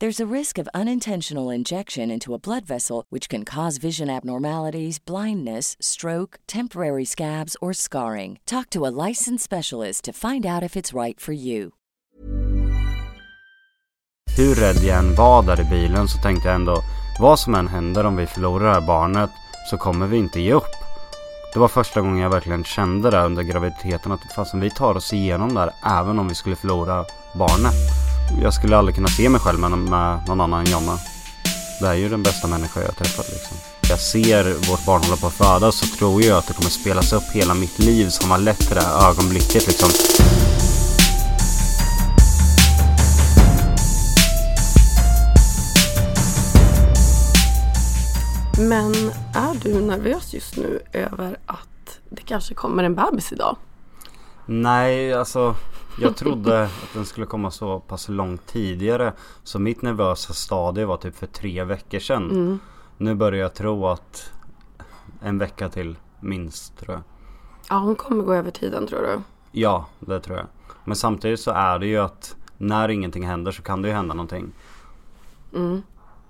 There's a risk of unintentional injection into a blood vessel, which can cause vision abnormalities, blindness, stroke, temporary scabs, or scarring. Talk to a licensed specialist to find out if it's right for you. Hur rädd jag än var där i bilen så tänkte jag ändå vad som än händer om vi förlorar det här barnet så kommer vi inte ge upp. Det var första gången jag verkligen kände det under graviditeten att fastän vi tar oss igenom det här även om vi skulle förlora barnet. Jag skulle aldrig kunna se mig själv med, med någon annan än Jonna. Det är ju den bästa människa jag träffat liksom. Jag ser vårt barn hålla på att födas så tror jag att det kommer spelas upp hela mitt liv som har lett till det här ögonblicket liksom. Men är du nervös just nu över att det kanske kommer en bebis idag? Nej, alltså jag trodde att den skulle komma så pass långt tidigare. Så mitt nervösa stadie var typ för tre veckor sedan. Mm. Nu börjar jag tro att en vecka till minst tror jag. Ja, hon kommer gå över tiden tror du? Ja, det tror jag. Men samtidigt så är det ju att när ingenting händer så kan det ju hända någonting. Mm.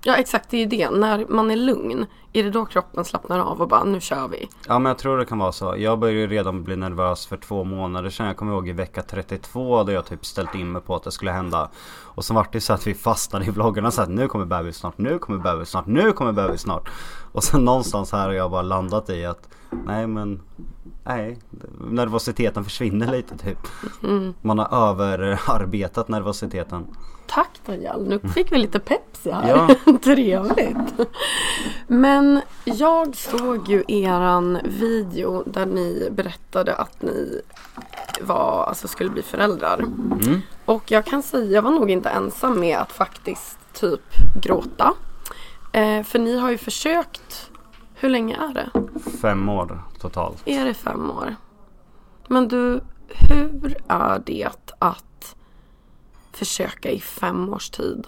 Ja exakt, det är ju det. När man är lugn, är det då kroppen slappnar av och bara nu kör vi? Ja men jag tror det kan vara så. Jag började ju redan bli nervös för två månader sedan. Jag kommer ihåg i vecka 32 då jag typ ställt in mig på att det skulle hända. Och så vart det så att vi fastnade i vloggarna så att nu kommer bebis snart, nu kommer bebis snart, nu kommer bebis snart. Och sen någonstans här har jag bara landat i att nej men Nej, nervositeten försvinner lite typ. Mm. Man har överarbetat nervositeten. Tack Daniel, nu fick vi lite Pepsi här. Ja. Trevligt. Men jag såg ju eran video där ni berättade att ni var, alltså skulle bli föräldrar. Mm. Och jag kan säga, jag var nog inte ensam med att faktiskt typ gråta. Eh, för ni har ju försökt, hur länge är det? Fem år totalt. Är det fem år? Men du, hur är det att försöka i fem års tid?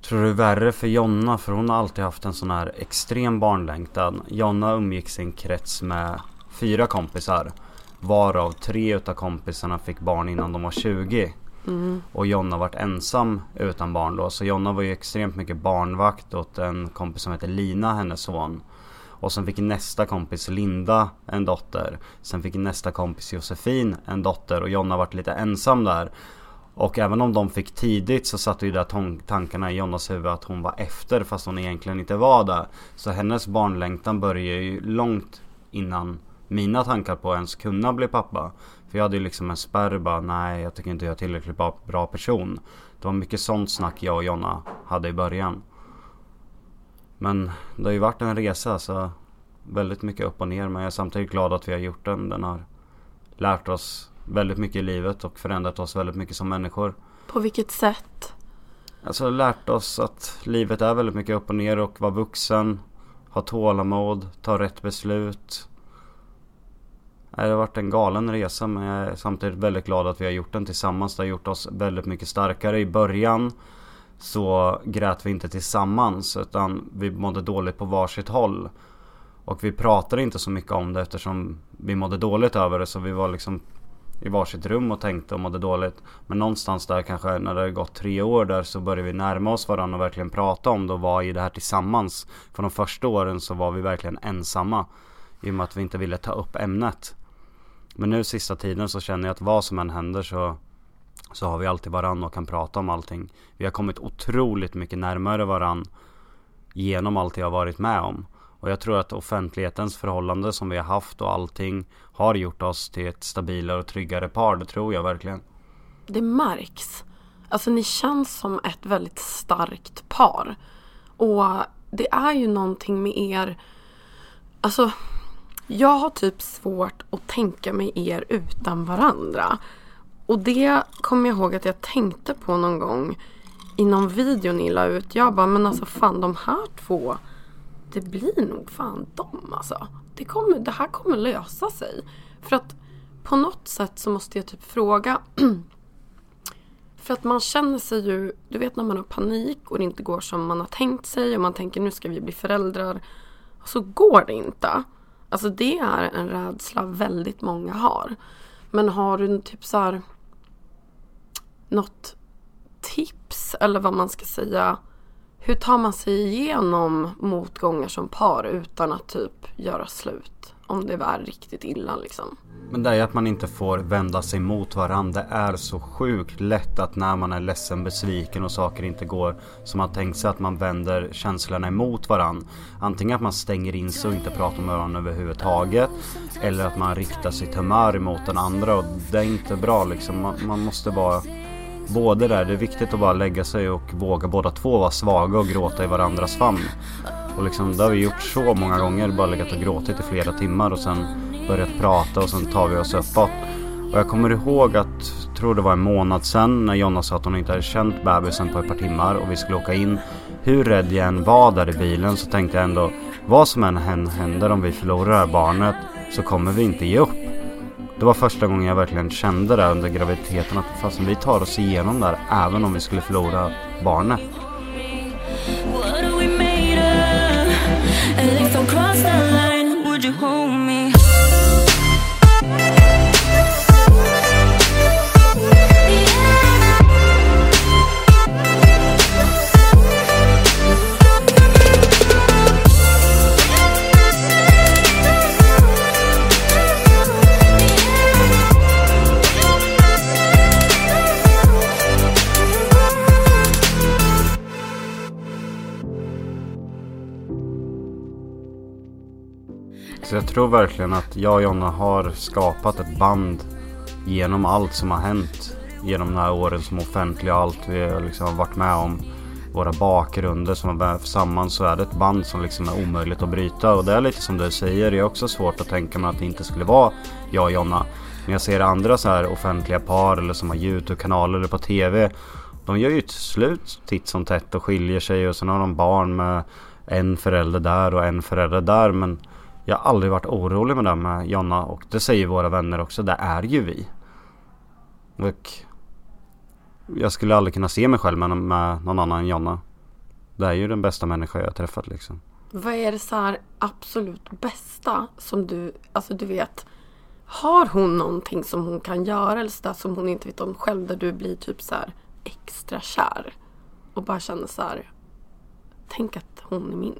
Tror du det är värre för Jonna? För hon har alltid haft en sån här extrem barnlängtan. Jonna umgicks i en krets med fyra kompisar. Varav tre utav kompisarna fick barn innan de var 20. Mm. Och Jonna varit ensam utan barn då. Så Jonna var ju extremt mycket barnvakt åt en kompis som heter Lina, hennes son. Och sen fick nästa kompis Linda en dotter. Sen fick nästa kompis Josefin en dotter och Jonna varit lite ensam där. Och även om de fick tidigt så satt ju där tankarna i Jonnas huvud att hon var efter fast hon egentligen inte var där. Så hennes barnlängtan började ju långt innan mina tankar på att ens kunna bli pappa. För jag hade ju liksom en spärr bara, nej jag tycker inte jag är tillräckligt bra, person. Det var mycket sånt snack jag och Jonna hade i början. Men det har ju varit en resa så väldigt mycket upp och ner men jag är samtidigt glad att vi har gjort den. Den har lärt oss väldigt mycket i livet och förändrat oss väldigt mycket som människor. På vilket sätt? Alltså lärt oss att livet är väldigt mycket upp och ner och vara vuxen. Ha tålamod, ta rätt beslut. Det har varit en galen resa men jag är samtidigt väldigt glad att vi har gjort den tillsammans. Det har gjort oss väldigt mycket starkare. I början så grät vi inte tillsammans utan vi mådde dåligt på varsitt håll. Och vi pratade inte så mycket om det eftersom vi mådde dåligt över det så vi var liksom i varsitt rum och tänkte och mådde dåligt. Men någonstans där kanske när det har gått tre år där så började vi närma oss varandra och verkligen prata om det och vara i det här tillsammans. För de första åren så var vi verkligen ensamma. I och med att vi inte ville ta upp ämnet. Men nu sista tiden så känner jag att vad som än händer så så har vi alltid varann och kan prata om allting. Vi har kommit otroligt mycket närmare varann genom allt jag har varit med om. Och jag tror att offentlighetens förhållande som vi har haft och allting har gjort oss till ett stabilare och tryggare par. Det tror jag verkligen. Det märks. Alltså ni känns som ett väldigt starkt par. Och det är ju någonting med er. Alltså jag har typ svårt att tänka mig er utan varandra. Och det kommer jag ihåg att jag tänkte på någon gång i någon video ni la ut. Jag bara, men alltså fan de här två, det blir nog fan dem alltså. Det, kommer, det här kommer lösa sig. För att på något sätt så måste jag typ fråga. För att man känner sig ju, du vet när man har panik och det inte går som man har tänkt sig och man tänker nu ska vi bli föräldrar. Och så går det inte. Alltså det är en rädsla väldigt många har. Men har du typ så här något tips eller vad man ska säga. Hur tar man sig igenom motgångar som par utan att typ göra slut? Om det var riktigt illa liksom. Men det är att man inte får vända sig mot varandra. Det är så sjukt lätt att när man är ledsen, besviken och saker inte går som man tänkt sig att man vänder känslorna emot varandra. Antingen att man stänger in sig och inte pratar med varandra överhuvudtaget. Eller att man riktar sitt humör emot den andra och det är inte bra liksom. Man, man måste vara både där, det är viktigt att bara lägga sig och våga båda två vara svaga och gråta i varandras famn. Och liksom, det har vi gjort så många gånger, bara legat och gråtit i flera timmar och sen börjat prata och sen tar vi oss uppåt. Och jag kommer ihåg att, tror det var en månad sen när Jonna sa att hon inte hade känt bebisen på ett par timmar och vi skulle åka in. Hur rädd jag än var där i bilen så tänkte jag ändå, vad som än händer om vi förlorar det här barnet så kommer vi inte ge upp. Det var första gången jag verkligen kände det under graviditeten att fast vi tar oss igenom där även om vi skulle förlora barnet. And if I cross that line, would you hold? Så jag tror verkligen att jag och Jonna har skapat ett band genom allt som har hänt. Genom de här åren som offentliga och allt vi har liksom varit med om. Våra bakgrunder som har vävts samman så är det ett band som liksom är omöjligt att bryta. Och det är lite som du säger, det är också svårt att tänka mig att det inte skulle vara jag och Jonna. Men jag ser andra så här offentliga par eller som har YouTube-kanaler eller på TV. De gör ju ett slut titt som tätt och skiljer sig och sen har de barn med en förälder där och en förälder där. Men jag har aldrig varit orolig med det med eh, Jonna och det säger våra vänner också. Det är ju vi. Och jag skulle aldrig kunna se mig själv med, med någon annan än Jonna. Det är ju den bästa människa jag har träffat liksom. Vad är det så här absolut bästa som du, alltså du vet. Har hon någonting som hon kan göra eller sådär som hon inte vet om själv där du blir typ så här extra kär? Och bara känner så här. Tänk att hon är min.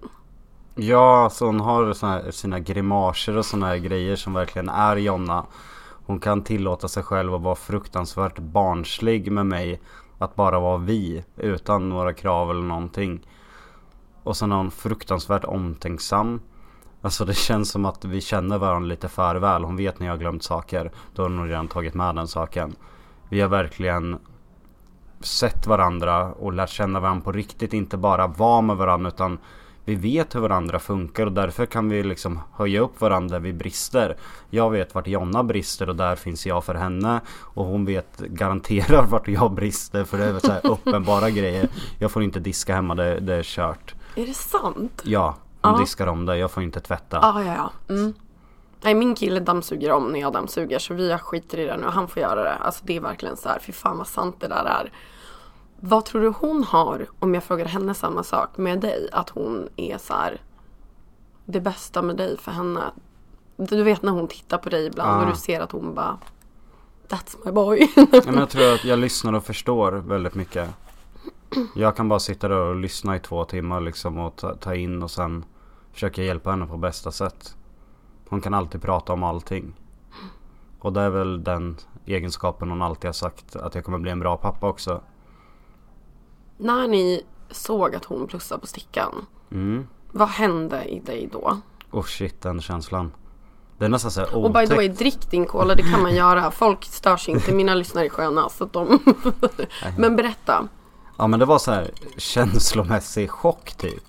Ja, alltså hon har såna sina grimaser och såna här grejer som verkligen är Jonna. Hon kan tillåta sig själv att vara fruktansvärt barnslig med mig. Att bara vara vi, utan några krav eller någonting. Och sen är hon fruktansvärt omtänksam. Alltså det känns som att vi känner varandra lite för väl. Hon vet när jag har glömt saker. Då har hon redan tagit med den saken. Vi har verkligen sett varandra och lärt känna varandra på riktigt. Inte bara vara med varandra utan vi vet hur varandra funkar och därför kan vi liksom höja upp varandra vid brister. Jag vet vart Jonna brister och där finns jag för henne. Och hon vet garanterar vart jag brister för det är så här uppenbara grejer. Jag får inte diska hemma, det, det är kört. Är det sant? Ja, hon ja. diskar om det. Jag får inte tvätta. Ah, ja, ja. Mm. Nej, min kille dammsuger om när jag dammsuger så vi skiter i det nu. Han får göra det. Alltså det är verkligen så här, fy fan vad sant det där är. Vad tror du hon har, om jag frågar henne samma sak, med dig? Att hon är så här, det bästa med dig för henne. Du vet när hon tittar på dig ibland ah. och du ser att hon bara That's my boy. Ja, men jag tror att jag lyssnar och förstår väldigt mycket. Jag kan bara sitta där och lyssna i två timmar liksom och ta, ta in och sen försöka hjälpa henne på bästa sätt. Hon kan alltid prata om allting. Och det är väl den egenskapen hon alltid har sagt att jag kommer bli en bra pappa också. När ni såg att hon plussade på stickan. Mm. Vad hände i dig då? Oh shit den känslan. Det är nästan såhär Och by the way, drick din cola, det kan man göra. Folk störs inte, mina lyssnare är sköna. Så att de... Men berätta. Ja men det var så här känslomässig chock typ.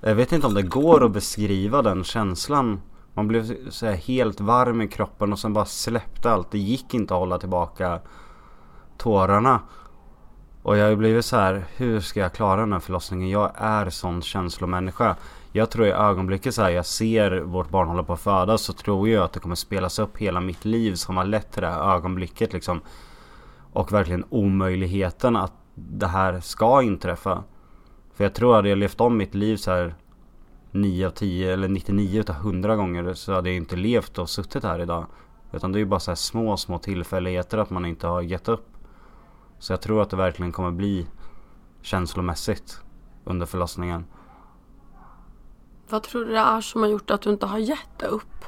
Jag vet inte om det går att beskriva den känslan. Man blev så här helt varm i kroppen och sen bara släppte allt. Det gick inte att hålla tillbaka tårarna. Och jag har ju blivit så här, hur ska jag klara den här förlossningen? Jag är sån känslomänniska. Jag tror i ögonblicket så här, jag ser vårt barn hålla på att födas så tror jag att det kommer spelas upp hela mitt liv som har lett till det här ögonblicket liksom. Och verkligen omöjligheten att det här ska inträffa. För jag tror att hade jag levt om mitt liv så här 9 av 10 eller 99 utav 100 gånger så hade jag inte levt och suttit här idag. Utan det är ju bara så här små, små tillfälligheter att man inte har gett upp. Så jag tror att det verkligen kommer bli känslomässigt under förlossningen. Vad tror du det är som har gjort att du inte har gett upp?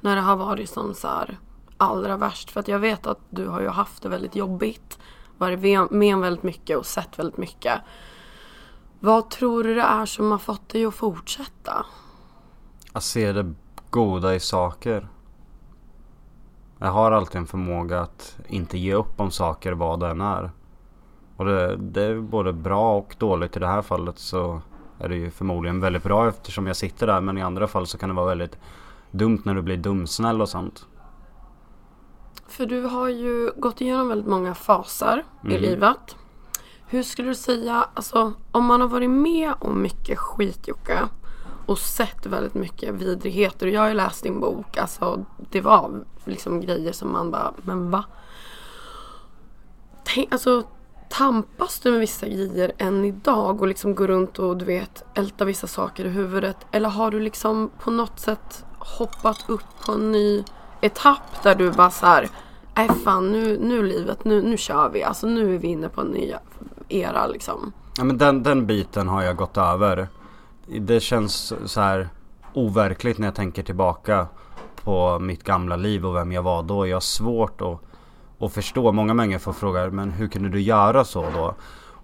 När det har varit som så här allra värst. För att jag vet att du har ju haft det väldigt jobbigt. Varit med om väldigt mycket och sett väldigt mycket. Vad tror du det är som har fått dig att fortsätta? Att se det goda i saker. Jag har alltid en förmåga att inte ge upp om saker vad det än är. Och det, det är både bra och dåligt. I det här fallet så är det ju förmodligen väldigt bra eftersom jag sitter där. Men i andra fall så kan det vara väldigt dumt när du blir dumsnäll och sånt. För du har ju gått igenom väldigt många faser i Mm. livet. Hur skulle du säga, alltså om man har varit med om mycket skit Jocke och sett väldigt mycket vidrigheter. Och jag har ju läst din bok, alltså det var liksom grejer som man bara, men va? Tänk, alltså tampas du med vissa grejer än idag och liksom går runt och du vet älta vissa saker i huvudet? Eller har du liksom på något sätt hoppat upp på en ny etapp där du bara såhär, nej äh, fan nu, nu livet, nu, nu kör vi. Alltså nu är vi inne på en ny era liksom. Ja men den, den biten har jag gått över. Det känns så här overkligt när jag tänker tillbaka på mitt gamla liv och vem jag var då. Jag har svårt att, att förstå. Många människor frågar men hur kunde du göra så då?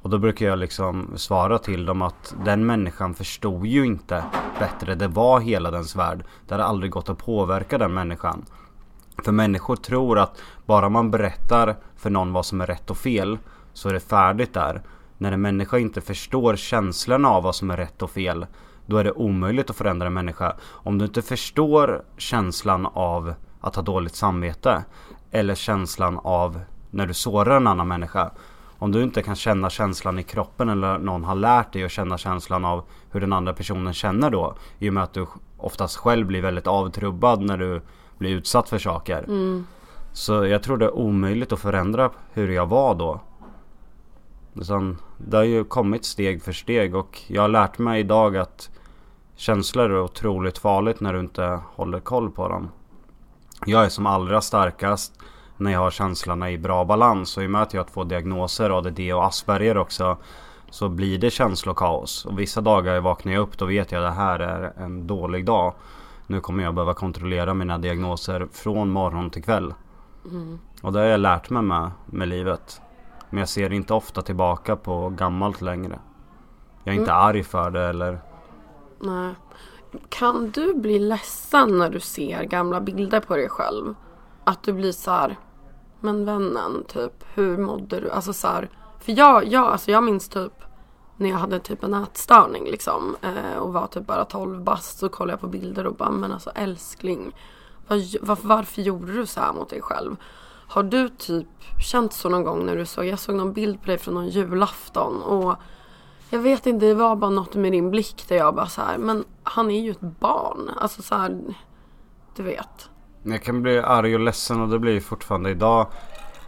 Och då brukar jag liksom svara till dem att den människan förstod ju inte bättre. Det var hela dens värld. Det hade aldrig gått att påverka den människan. För människor tror att bara man berättar för någon vad som är rätt och fel så är det färdigt där. När en människa inte förstår känslorna av vad som är rätt och fel då är det omöjligt att förändra en människa. Om du inte förstår känslan av att ha dåligt samvete eller känslan av när du sårar en annan människa. Om du inte kan känna känslan i kroppen eller någon har lärt dig att känna känslan av hur den andra personen känner då. I och med att du oftast själv blir väldigt avtrubbad när du blir utsatt för saker. Så jag tror det är omöjligt att förändra hur jag var då. Utan det har ju kommit steg för steg och jag har lärt mig idag att känslor är otroligt farligt när du inte håller koll på dem. Jag är som allra starkast när jag har känslorna i bra balans och i och med att jag har två diagnoser, ADD och Asperger också så blir det känslokaos. Och vissa dagar vaknar jag upp då vet jag att det här är en dålig dag. Nu kommer jag behöva kontrollera mina diagnoser från morgon till kväll. Och det har jag lärt mig med, med livet. Men jag ser inte ofta tillbaka på gammalt längre. Jag är inte arg för det eller... Nej. Kan du bli ledsen när du ser gamla bilder på dig själv? Att du blir så här, men vännen, typ, hur mådde du? Alltså så här, för jag, jag, alltså jag minns typ när jag hade typ en ätstörning liksom eh, och var typ bara 12 bast så kollade jag på bilder och bara, men alltså älskling, var, var, varför gjorde du så här mot dig själv? Har du typ känt så någon gång när du såg, jag såg någon bild på dig från någon julafton och jag vet inte, det var bara något med din blick där jag bara så här, men han är ju ett barn. Alltså så här, du vet. Jag kan bli arg och ledsen och det blir jag fortfarande idag.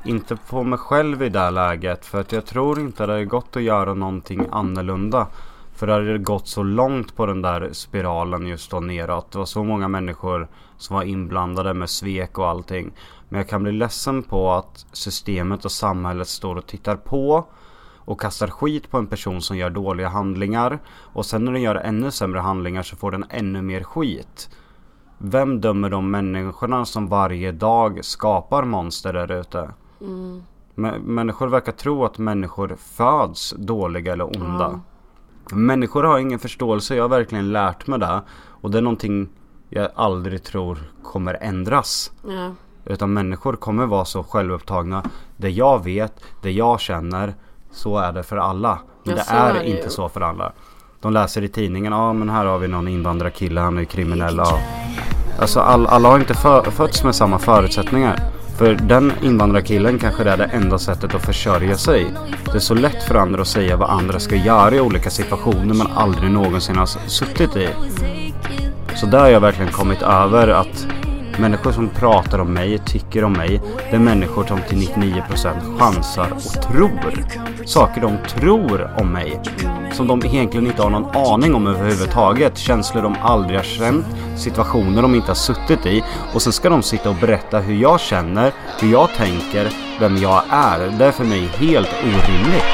Inte på mig själv i det här läget. För att jag tror inte det är gott att göra någonting annorlunda. För det hade gått så långt på den där spiralen just då neråt. Det var så många människor som var inblandade med svek och allting. Men jag kan bli ledsen på att systemet och samhället står och tittar på och kastar skit på en person som gör dåliga handlingar. Och sen när den gör ännu sämre handlingar så får den ännu mer skit. Vem dömer de människorna som varje dag skapar monster där ute? Mm. Människor verkar tro att människor föds dåliga eller onda. Mm. Människor har ingen förståelse, jag har verkligen lärt mig det. Och det är någonting jag aldrig tror kommer ändras. Mm. Utan människor kommer vara så självupptagna. Det jag vet, det jag känner, så är det för alla. Men ja, det är, det inte ju. så för alla. De läser i tidningen, ja ah, men här har vi någon invandrarkille, han är kriminell. Ja. Alltså all, alla har inte fötts med samma förutsättningar. För den invandrarkillen kanske det är det enda sättet att försörja sig. Det är så lätt för andra att säga vad andra ska göra i olika situationer man aldrig någonsin har suttit i. Så där har jag verkligen kommit över att Människor som pratar om mig, tycker om mig, det är människor som till 99% chansar och tror. Saker de tror om mig. Som de egentligen inte har någon aning om överhuvudtaget. Känslor de aldrig har känt, situationer de inte har suttit i. Och sen ska de sitta och berätta hur jag känner, hur jag tänker, vem jag är. Det är för mig helt orimligt.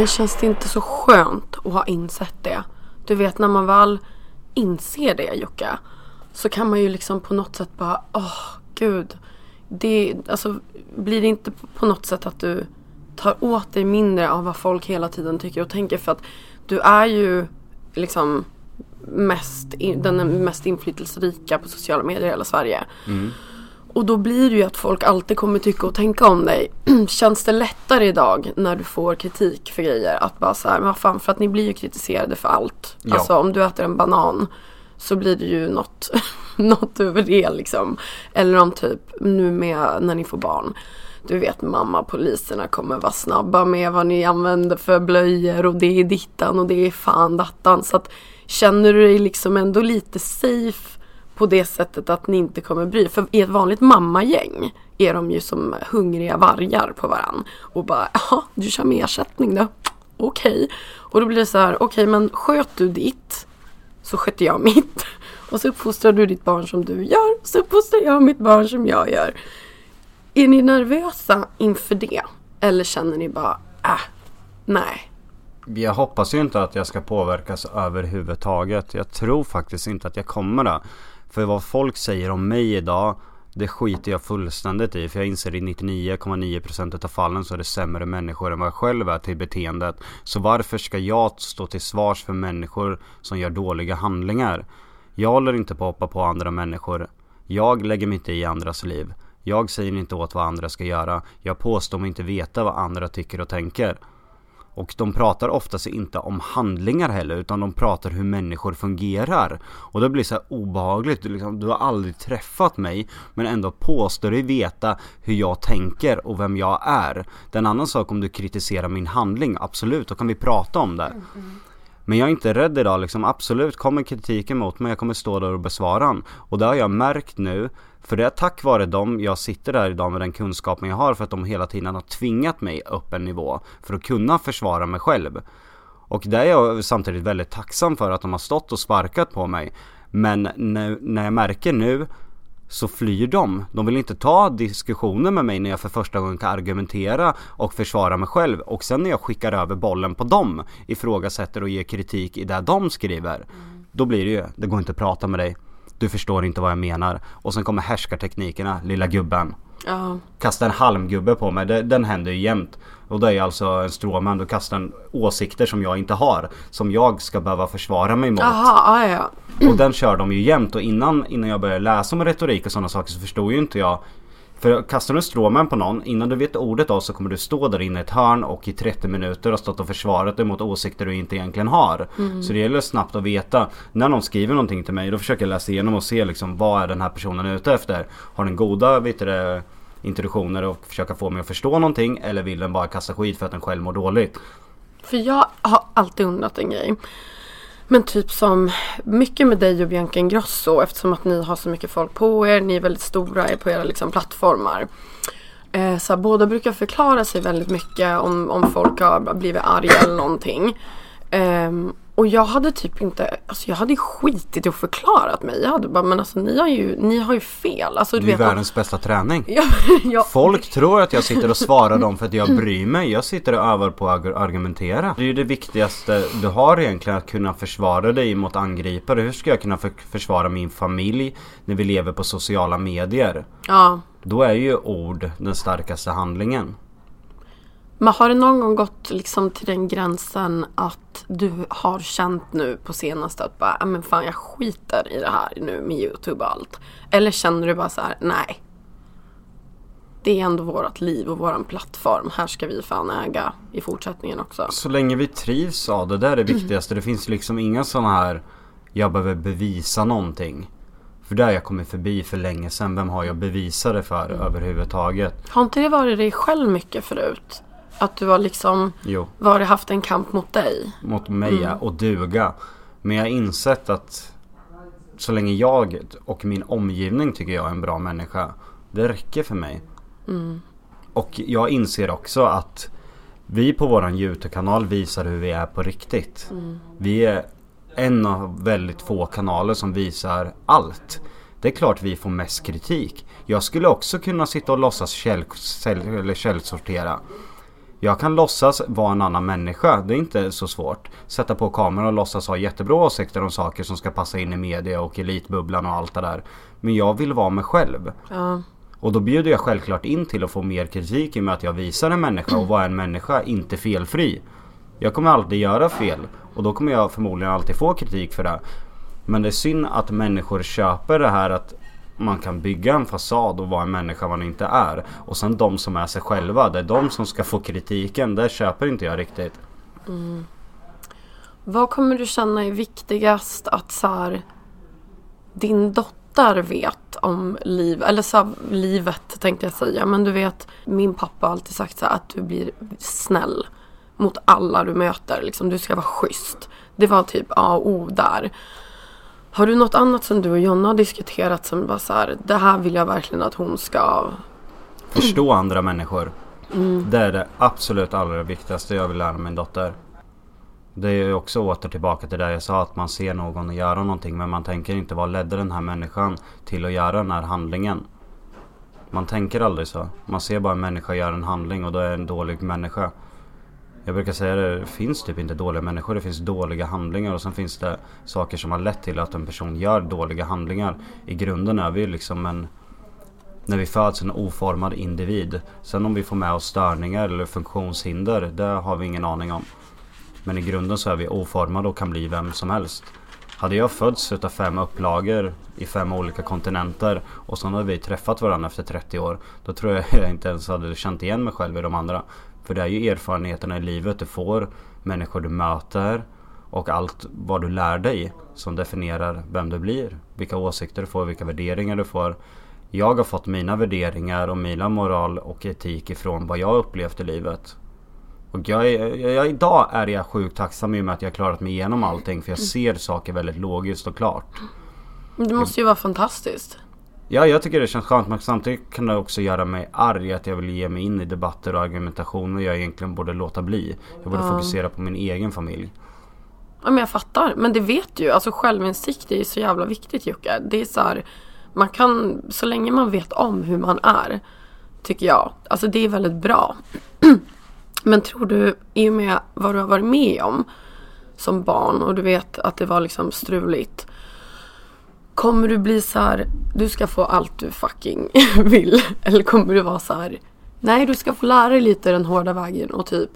Men känns det inte så skönt att ha insett det? Du vet när man väl inser det Jocke. Så kan man ju liksom på något sätt bara, åh oh, gud. Det, alltså, blir det inte på något sätt att du tar åt dig mindre av vad folk hela tiden tycker och tänker? För att du är ju liksom mest, den mest inflytelserika på sociala medier i hela Sverige. Mm. Och då blir det ju att folk alltid kommer tycka och tänka om dig. Känns det lättare idag när du får kritik för grejer? Att bara så här, men vad fan, för att ni blir ju kritiserade för allt. Ja. Alltså om du äter en banan så blir det ju något, något över det liksom. Eller om typ nu med när ni får barn. Du vet mamma poliserna kommer vara snabba med vad ni använder för blöjor och det är dittan och det är fan dattan. Så att känner du dig liksom ändå lite safe på det sättet att ni inte kommer bry För i ett vanligt mammagäng är de ju som hungriga vargar på varann. Och bara, ja du kör med ersättning då. Okej. Okay. Och då blir det så här, okej okay, men sköt du ditt så sköter jag mitt. Och så uppfostrar du ditt barn som du gör. Så uppfostrar jag mitt barn som jag gör. Är ni nervösa inför det? Eller känner ni bara, äh, nej. Jag hoppas ju inte att jag ska påverkas överhuvudtaget. Jag tror faktiskt inte att jag kommer det. För vad folk säger om mig idag det skiter jag fullständigt i för jag inser i 99,9% av fallen så är det sämre människor än vad jag själv är till beteendet. Så varför ska jag stå till svars för människor som gör dåliga handlingar? Jag håller inte på att hoppa på andra människor. Jag lägger mig inte i andras liv. Jag säger inte åt vad andra ska göra. Jag påstår mig inte veta vad andra tycker och tänker. Och de pratar oftast inte om handlingar heller utan de pratar hur människor fungerar. Och det blir så här obehagligt, liksom, du har aldrig träffat mig men ändå påstår dig veta hur jag tänker och vem jag är. Det är en annan sak om du kritiserar min handling, absolut, då kan vi prata om det. Mm, mm. Men jag är inte rädd idag liksom, absolut kommer kritiken mot mig, jag kommer stå där och besvara den. Och det har jag märkt nu för det är tack vare dem jag sitter där idag med den kunskapen jag har för att de hela tiden har tvingat mig upp en nivå för att kunna försvara mig själv. Och det är jag samtidigt väldigt tacksam för att de har stått och sparkat på mig. Men när, när jag märker nu så flyr de. De vill inte ta diskussioner med mig när jag för första gången kan argumentera och försvara mig själv. Och sen när jag skickar över bollen på dem, ifrågasätter och ger kritik i det de skriver. Då blir det ju, det går inte att prata med dig Du förstår inte vad jag menar. Och sen kommer härskarteknikerna, lilla gubben. Ja. Kasta en halmgubbe på mig, det, den händer ju jämt. Och det är alltså en stråman, då kastar en åsikter som jag inte har. Som jag ska behöva försvara mig mot. Aha, ja, ja. Och den kör de ju jämt och innan, innan jag började läsa om retorik och sådana saker så förstod ju inte jag för kastar du en stråman på någon, innan du vet ordet av så kommer du stå där inne i ett hörn och i 30 minuter har stått och försvarat dig mot åsikter du inte egentligen har. Mm. Så det gäller snabbt att veta. När någon skriver någonting till mig då försöker jag läsa igenom och se liksom vad är den här personen ute efter. Har den goda, vet du, introduktioner och försöka få mig att förstå någonting eller vill den bara kasta skit för att den själv mår dåligt? För jag har alltid undrat en grej. Men typ som mycket med dig och Bianca Ingrosso eftersom att ni har så mycket folk på er, ni är väldigt stora på era liksom, plattformar. Eh, så här, båda brukar förklara sig väldigt mycket om, om folk har blivit arga eller någonting. Eh, och jag hade typ inte, alltså jag hade skitit att förklarat mig. Jag hade bara, men alltså ni har ju, ni har ju fel. Alltså, du det är vet, världens bästa träning. Ja, ja. Folk tror att jag sitter och svarar dem för att jag bryr mig. Jag sitter och övar på att argumentera. Det är ju det viktigaste du har egentligen, att kunna försvara dig mot angripare. Hur ska jag kunna för försvara min familj när vi lever på sociala medier? Ja. Då är ju ord den starkaste handlingen. Men har det någon gång gått liksom till den gränsen att du har känt nu på senaste att bara, men fan jag skiter i det här nu med Youtube och allt. Eller känner du bara så här, nej. Det är ändå vårt liv och våran plattform. Här ska vi fan äga i fortsättningen också. Så länge vi trivs av det, det är det viktigaste. Det finns liksom inga sådana här, jag behöver bevisa någonting. För det har jag kommit förbi för länge sedan. Vem har jag bevisat det för mm. överhuvudtaget? Har inte det varit dig själv mycket förut? Att du har liksom jo. varit, haft en kamp mot dig. Mot mig mm. och duga. Men jag har insett att så länge jag och min omgivning tycker jag är en bra människa. Det räcker för mig. Mm. Och jag inser också att vi på våran YouTube-kanal visar hur vi är på riktigt. Mm. Vi är en av väldigt få kanaler som visar allt. Det är klart vi får mest kritik. Jag skulle också kunna sitta och låtsas käll, eller källsortera. Jag kan låtsas vara en annan människa. Det är inte så svårt. Sätta på kameran och låtsas ha jättebra åsikter om saker som ska passa in i media och elitbubblan och allt det där. Men jag vill vara mig själv. Ja. Och då bjuder jag självklart in till att få mer kritik i och med att jag visar en människa och vad en människa inte felfri. Jag kommer alltid göra fel och då kommer jag förmodligen alltid få kritik för det. Men det är synd att människor köper det här att man kan bygga en fasad och vara en människa man inte är. Och sen de som är sig själva, det är de som ska få kritiken. Det köper inte jag riktigt. Mm. Vad kommer du känna är viktigast att så här, din dotter vet om liv, eller så här, livet tänkte jag säga. Men du vet, min pappa har alltid sagt så här, att du blir snäll mot alla du möter. Liksom, du ska vara schysst. Det var typ A och O där. Har du något annat som du och Jonna har diskuterat som var så här, det här vill jag verkligen att hon ska Förstå andra människor. Mm. Det är det absolut allra viktigaste jag vill lära min dotter. Det är ju också åter tillbaka till det jag sa att man ser någon göra någonting men man tänker inte vad ledde den här människan till att göra den här handlingen. Man tänker aldrig så. Man ser bara en människa göra en handling och då är det en dålig människa. Jag brukar säga det, det finns typ inte dåliga människor. Det finns dåliga handlingar och sen finns det saker som har lett till att en person gör dåliga handlingar. I grunden är vi liksom en... När vi föds en oformad individ. Sen om vi får med oss störningar eller funktionshinder, det har vi ingen aning om. Men i grunden så är vi oformade och kan bli vem som helst. Hade jag fötts utav fem upplagor i fem olika kontinenter och sen hade vi träffat varandra efter 30 år. Då tror jag jag inte ens hade känt igen mig själv i de andra. För det är ju erfarenheterna i livet du får, människor du möter och allt vad du lär dig som definierar vem du blir. Vilka åsikter du får, vilka värderingar du får. Jag har fått mina värderingar och mina moral och etik ifrån vad jag upplevt i livet. Och jag, jag, idag är jag sjukt tacksam i och med att jag klarat mig igenom allting för jag ser saker väldigt logiskt och klart. Det måste ju vara fantastiskt. Ja, jag tycker det känns skönt men samtidigt kan det också göra mig arg att jag vill ge mig in i debatter och argumentationer jag egentligen borde låta bli. Jag borde ja. fokusera på min egen familj. Ja men jag fattar. Men det vet du ju. Alltså självinsikt är ju så jävla viktigt Jocke. Det är så här, man kan, så länge man vet om hur man är, tycker jag. Alltså det är väldigt bra. men tror du, i och med vad du har varit med om som barn och du vet att det var liksom struligt Kommer du bli så här, du ska få allt du fucking vill? Eller kommer du vara så här, nej du ska få lära dig lite den hårda vägen och typ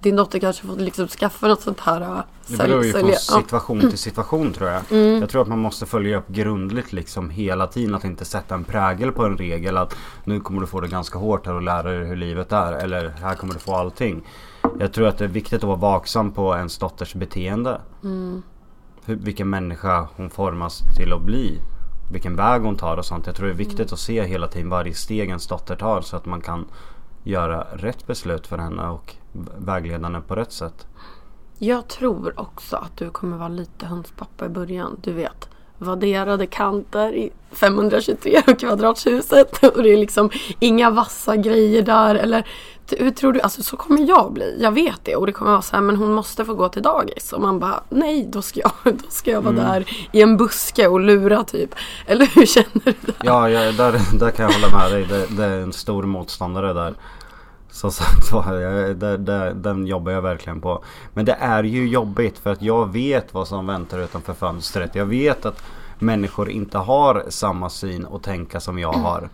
din dotter kanske får liksom skaffa något sånt här äh, Det beror ju sälj- från ja. situation till situation tror jag. Mm. Jag tror att man måste följa upp grundligt liksom hela tiden. Att inte sätta en prägel på en regel. Att nu kommer du få det ganska hårt här och lära dig hur livet är. Eller här kommer du få allting. Jag tror att det är viktigt att vara vaksam på ens dotters beteende. Mm. Hur, vilken människa hon formas till att bli. Vilken väg hon tar och sånt. Jag tror det är viktigt Mm. att se hela tiden varje steg ens dotter tar. Så att man kan göra rätt beslut för henne och vägleda henne på rätt sätt. Jag tror också att du kommer vara lite hönspappa i början. Du vet, vadderade kanter i 523 kvadrathuset och det är liksom inga vassa grejer där. Eller hur tror du? Alltså så kommer jag bli. Jag vet det och det kommer vara så här, men hon måste få gå till dagis. Och man bara, nej då ska jag, då ska jag vara där i en buske och lura typ. Eller hur känner du? Där? Ja, ja där, där kan jag hålla med dig. Det, det är en stor motståndare där. Som sagt var, den jobbar jag verkligen på. Men det är ju jobbigt för att jag vet vad som väntar utanför fönstret. Jag vet att människor inte har samma syn och tänka som jag har.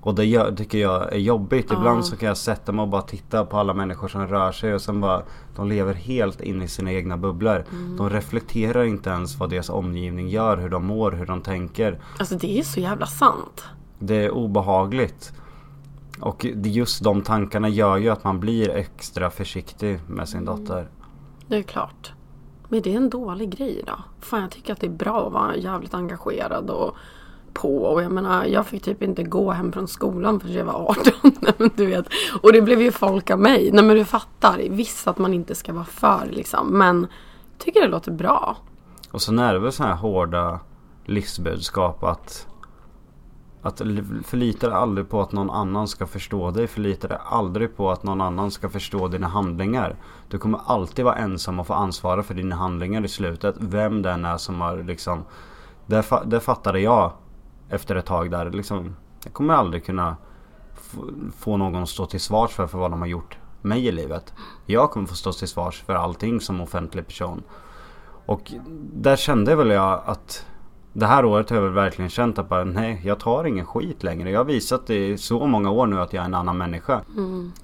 Och det gör, tycker jag är jobbigt. Ibland så kan jag sätta mig och bara titta på alla människor som rör sig och sen bara De lever helt inne i sina egna bubblor. De reflekterar inte ens vad deras omgivning gör, hur de mår, hur de tänker. Alltså det är så jävla sant. Det är obehagligt. Och just de tankarna gör ju att man blir extra försiktig med sin dotter. Det är klart. Men det är en dålig grej då. Fan jag tycker att det är bra att vara jävligt engagerad och på. Och jag menar jag fick typ inte gå hem från skolan förrän jag var 18. Nej, men du vet. Och det blev ju folk av mig. Nej men du fattar. Visst att man inte ska vara för liksom. Men jag tycker det låter bra. Och sen är det väl så här hårda livsbudskap att att förlita dig aldrig på att någon annan ska förstå dig. Förlita dig aldrig på att någon annan ska förstå dina handlingar. Du kommer alltid vara ensam och få ansvara för dina handlingar i slutet. Vem den är som har liksom Det, fa- det fattade jag efter ett tag där. Liksom, jag kommer aldrig kunna få någon att stå till svars för, för vad de har gjort mig i livet. Jag kommer få stå till svars för allting som offentlig person. Och där kände väl jag att det här året har jag väl verkligen känt att bara, nej, jag tar ingen skit längre. Jag har visat i så många år nu att jag är en annan människa.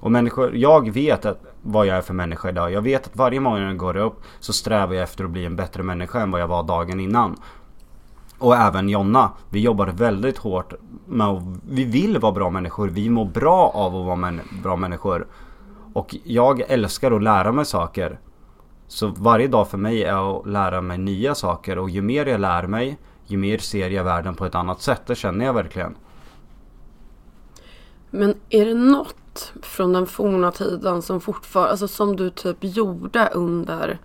Och människor, jag vet att, vad jag är för människa idag. Jag vet att varje morgon jag går upp så strävar jag efter att bli en bättre människa än vad jag var dagen innan. Och även Jonna. Vi jobbar väldigt hårt med att, vi vill vara bra människor. Vi mår bra av att vara män, bra människor. Och jag älskar att lära mig saker. Så varje dag för mig är att lära mig nya saker och ju mer jag lär mig ju mer ser jag världen på ett annat sätt. Det känner jag verkligen. Men är det något från den forna tiden som fortfarande, alltså som du typ gjorde under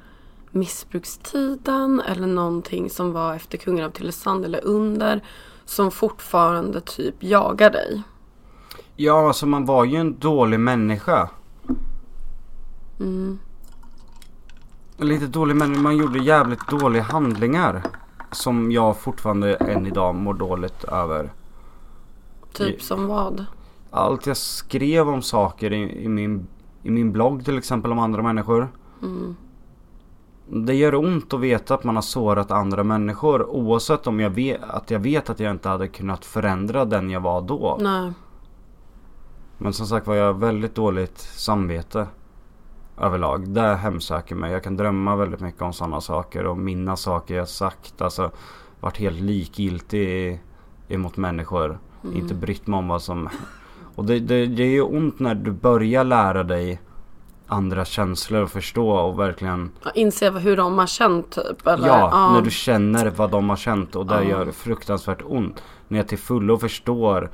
missbrukstiden eller någonting som var efter kungen av Tylösand eller under som fortfarande typ jagar dig? Ja, alltså man var ju en dålig människa. Lite dålig människa. Man gjorde jävligt dåliga handlingar. Som jag fortfarande än idag mår dåligt över. Typ som vad? Allt jag skrev om saker i, i, min, i min blogg till exempel om andra människor. Det gör ont att veta att man har sårat andra människor oavsett om jag vet att jag vet att jag inte hade kunnat förändra den jag var då. Nej. Men som sagt var jag har väldigt dåligt samvete överlag. Det hemsöker mig. Jag kan drömma väldigt mycket om sådana saker och minnas saker jag sagt. Alltså varit helt likgiltig emot människor. Inte brytt mig om vad som... Och det, det, det är ju ont när du börjar lära dig andra känslor och förstå och verkligen Ja, Inse hur de har känt typ eller? Ja, när du känner vad de har känt och det gör fruktansvärt ont. När jag till fullo förstår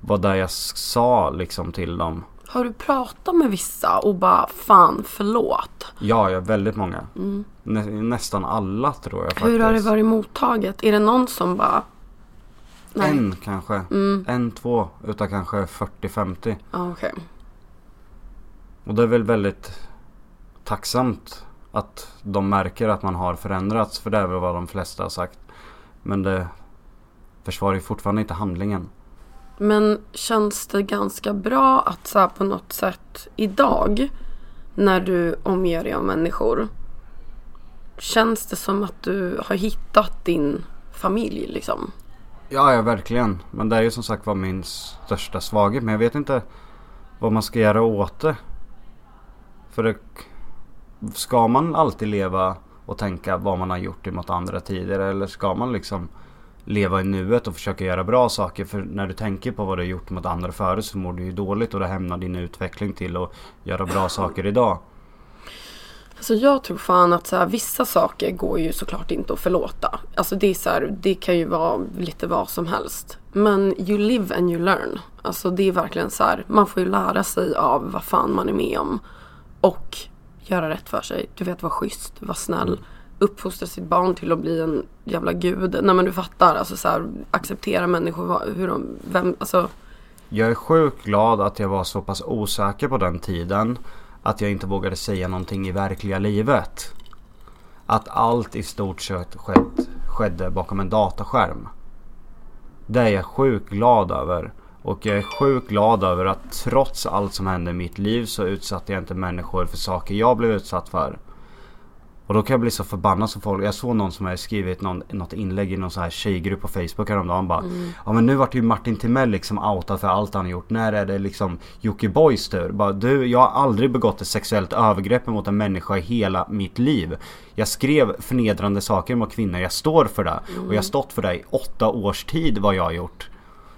vad det jag sa liksom till dem. Har du pratat med vissa och bara fan förlåt? Ja, jag väldigt många. Nä, nästan alla tror jag faktiskt. Mm. Hur har det varit mottaget? Är det någon som bara Nej. En kanske. Mm. En, två utav kanske 40-50. Ja, okej. Och det är väl väldigt tacksamt att de märker att man har förändrats. För det är väl vad de flesta har sagt. Men det försvarar ju fortfarande inte handlingen. Men känns det ganska bra att så här på något sätt idag när du omger dig av människor Känns det som att du har hittat din familj liksom. Ja, ja verkligen. Men det är ju som sagt var min största svaghet. Men jag vet inte vad man ska göra åt det. För det, ska man alltid leva och tänka vad man har gjort emot andra tidigare? Eller ska man liksom leva i nuet och försöka göra bra saker? För när du tänker på vad du har gjort mot andra förut så mår du ju dåligt och det hämnar din utveckling till att göra bra saker idag. Alltså jag tror fan att så här, vissa saker går ju såklart inte att förlåta. Alltså det är så här, det kan ju vara lite vad som helst. Men you live and you learn. Alltså det är verkligen så här, man får ju lära sig av vad fan man är med om. Och göra rätt för sig. Du vet, vara schysst, vara snäll. Uppfostra sitt barn till att bli en jävla gud. Nej men du fattar, alltså så här, acceptera människor, hur de, vem, alltså. Jag är sjukt glad att jag var så pass osäker på den tiden att jag inte vågade säga någonting i verkliga livet. Att allt i stort sett skett, skedde bakom en dataskärm. Det är jag sjukt glad över. Och jag är sjukt glad över att trots allt som hände i mitt liv så utsatte jag inte människor för saker jag blev utsatt för. Och då kan jag bli så förbannad som folk. Jag såg någon som hade skrivit någon, något inlägg i någon sån här tjejgrupp på Facebook häromdagen bara. Mm. Ja men nu vart ju Martin Timell liksom outad för allt han har gjort. När är det liksom Jockibois tur? Bara du, jag har aldrig begått ett sexuellt övergrepp mot en människa i hela mitt liv. Jag skrev förnedrande saker mot kvinnor. Jag står för det. Mm. Och jag har stått för det i åtta års tid vad jag har gjort.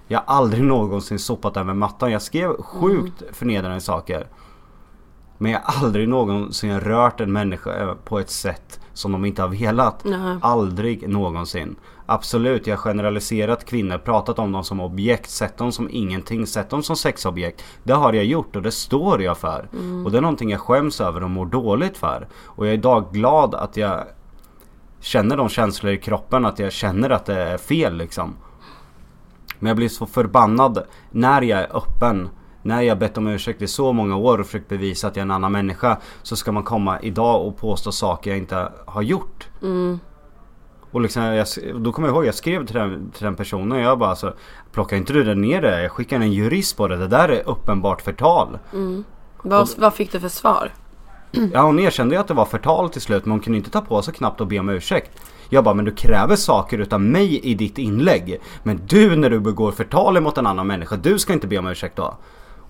Jag har aldrig någonsin sopat över mattan. Jag skrev sjukt mm. förnedrande saker. Men jag har aldrig någonsin rört en människa på ett sätt som de inte har velat. Nej. Aldrig någonsin. Absolut, jag har generaliserat kvinnor, pratat om dem som objekt, sett dem som ingenting, sett dem som sexobjekt. Det har jag gjort och det står jag för. Mm. Och det är någonting jag skäms över och mår dåligt för. Och jag är idag glad att jag känner de känslor i kroppen, att jag känner att det är fel liksom. Men jag blir så förbannad när jag är öppen när jag bett om ursäkt i så många år och försökt bevisa att jag är en annan människa så ska man komma idag och påstå saker jag inte har gjort. Mm. Och liksom, jag, då kommer jag ihåg, jag skrev till den, till den personen och jag bara alltså Plockar inte du ner det? Jag skickar en jurist på det. Det där är uppenbart förtal. Mm. Vad, vad fick du för svar? Ja hon erkände ju att det var förtal till slut men hon kunde inte ta på sig knappt och be om ursäkt. Jag bara, men du kräver saker utav mig i ditt inlägg. Men du när du begår förtal mot en annan människa, du ska inte be om ursäkt då.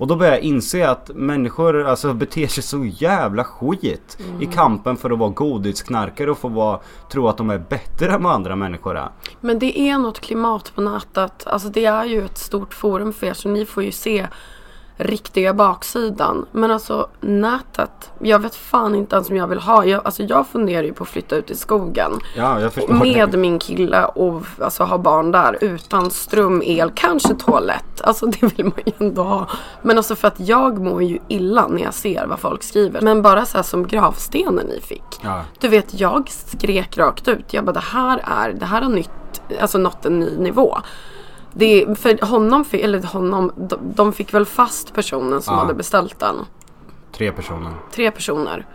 Och då börjar jag inse att människor alltså beter sig så jävla skit mm. i kampen för att vara godhetsknarkare och få vara, tro att de är bättre än vad andra människor är. Men det är något klimat på nätet. Alltså det är ju ett stort forum för er så ni får ju se riktiga baksidan. Men alltså nätet, jag vet fan inte ens om jag vill ha. Jag, alltså jag funderar ju på att flytta ut i skogen. Ja. Med min kille och alltså, ha barn där utan ström, el, kanske toalett. Alltså det vill man ju ändå ha. Men alltså för att jag mår ju illa när jag ser vad folk skriver. Men bara så här som gravstenen ni fick. Ja. Du vet, jag skrek rakt ut. Jag bara det här är, det här har nytt, alltså nått en ny nivå. Det, för honom, eller honom, de, de fick väl fast personen som ja. hade beställt den. Tre personer. Tre personer.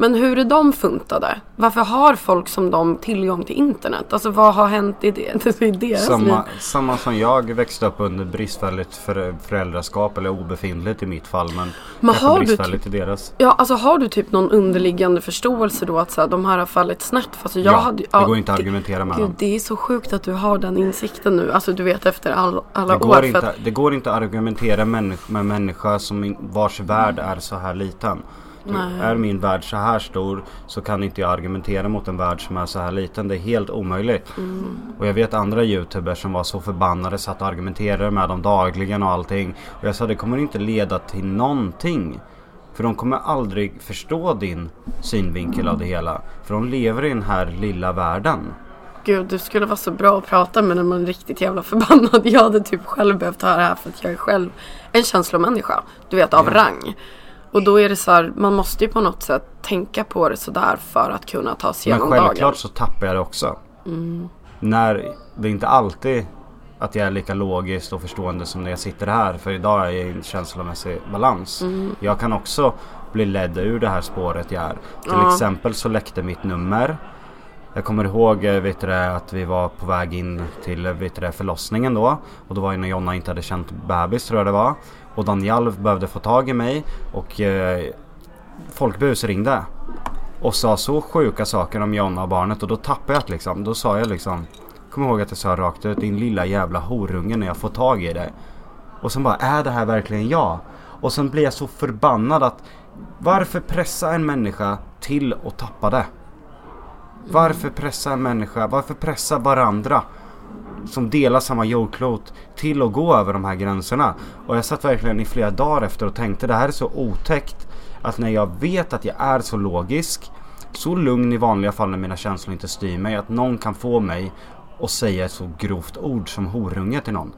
Men hur är de funtade? Varför har folk som de tillgång till internet? Alltså vad har hänt i, det, i deras samma, liv? Samma som jag växte upp under bristfälligt föräldraskap eller obefintligt i mitt fall. Men, men har bristfälligt du, i deras. Ja, alltså har du typ någon underliggande förståelse då att så här, de här har fallit snett? För alltså, jag ja, hade, det går inte att argumentera med gud, dem. Det är så sjukt att du har den insikten nu. Alltså du vet efter all, alla det år. Inte, att... Det går inte att argumentera med en människa som vars värld är så här liten. Nej. Är min värld så här stor så kan inte jag argumentera mot en värld som är så här liten. Det är helt omöjligt. Mm. Och jag vet andra youtubers som var så förbannade satt och argumenterade med dem dagligen och allting. Och jag sa det kommer inte leda till någonting. För de kommer aldrig förstå din synvinkel av det hela. För de lever i den här lilla världen. Gud, du skulle vara så bra att prata med när man är riktigt jävla förbannad. Jag hade typ själv behövt höra det här för att jag är själv en känslomänniska. Du vet, av ja. rang. Och då är det så här, man måste ju på något sätt tänka på det sådär för att kunna ta sig igenom dagen. Men självklart så tappar jag det också. Mm. När det är inte alltid att jag är lika logiskt och förstående som när jag sitter här. För idag är jag i en känslomässig balans. Mm. Jag kan också bli ledd ur det här spåret jag är. Till ja. exempel så läckte mitt nummer. Jag kommer ihåg eh, vet du, att vi var på väg in till vet du, förlossningen då. Och då var det när Jonna inte hade känt bebis tror jag det var. Och Danjalv behövde få tag i mig och eh, folk busringde. Och sa så sjuka saker om Jonna och barnet och då tappade jag liksom. Då sa jag liksom Kommer ihåg att jag sa rakt ut din lilla jävla horunge när jag får tag i dig. Och sen bara är det här verkligen jag? Och sen blir jag så förbannad att varför pressa en människa till att tappa det? Varför pressa en människa, varför pressa varandra som delar samma jordklot till att gå över de här gränserna? Och jag satt verkligen i flera dagar efter och tänkte det här är så otäckt att när jag vet att jag är så logisk, så lugn i vanliga fall när mina känslor inte styr mig, att någon kan få mig att säga ett så grovt ord som horunge till någon.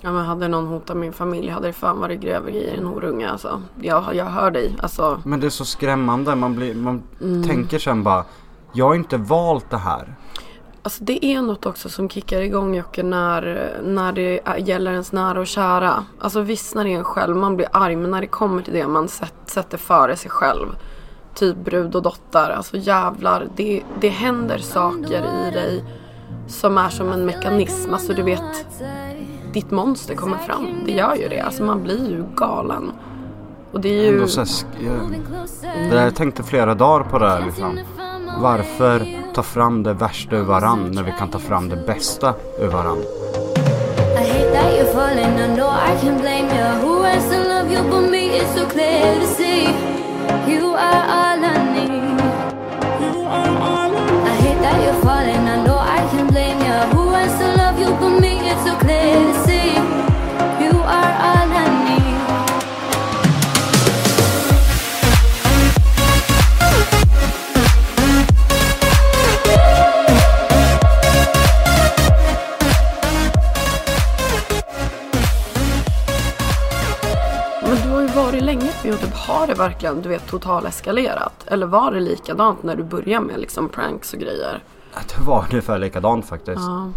Ja men hade någon hotat min familj hade det fan varit grövre grejer än horunge alltså. Jag, jag hör dig. Alltså. Men det är så skrämmande. Man, blir, man tänker sen bara, jag har inte valt det här. Alltså det är något också som kickar igång Jocke när, när det gäller ens nära och kära. Alltså visst när det är en själv, man blir arg men när det kommer till det man sätt, sätter före sig själv. Typ brud och dotter. Alltså jävlar, det, det händer saker i dig som är som en mekanism. Alltså du vet, ditt monster kommer fram. Det gör ju det. Alltså man blir ju galen. Och det är ju... Ändå så här, jag, det där, jag tänkte flera dagar på det här liksom. Varför ta fram det värsta ur varann när vi kan ta fram det bästa ur varann? You're falling, I know I can blame you. Who wants to love you but me? It's so clear to see. Youtube. Har det verkligen, du vet, total eskalerat? Eller var det likadant när du började med liksom pranks och grejer? Det var ungefär likadant faktiskt. Ja.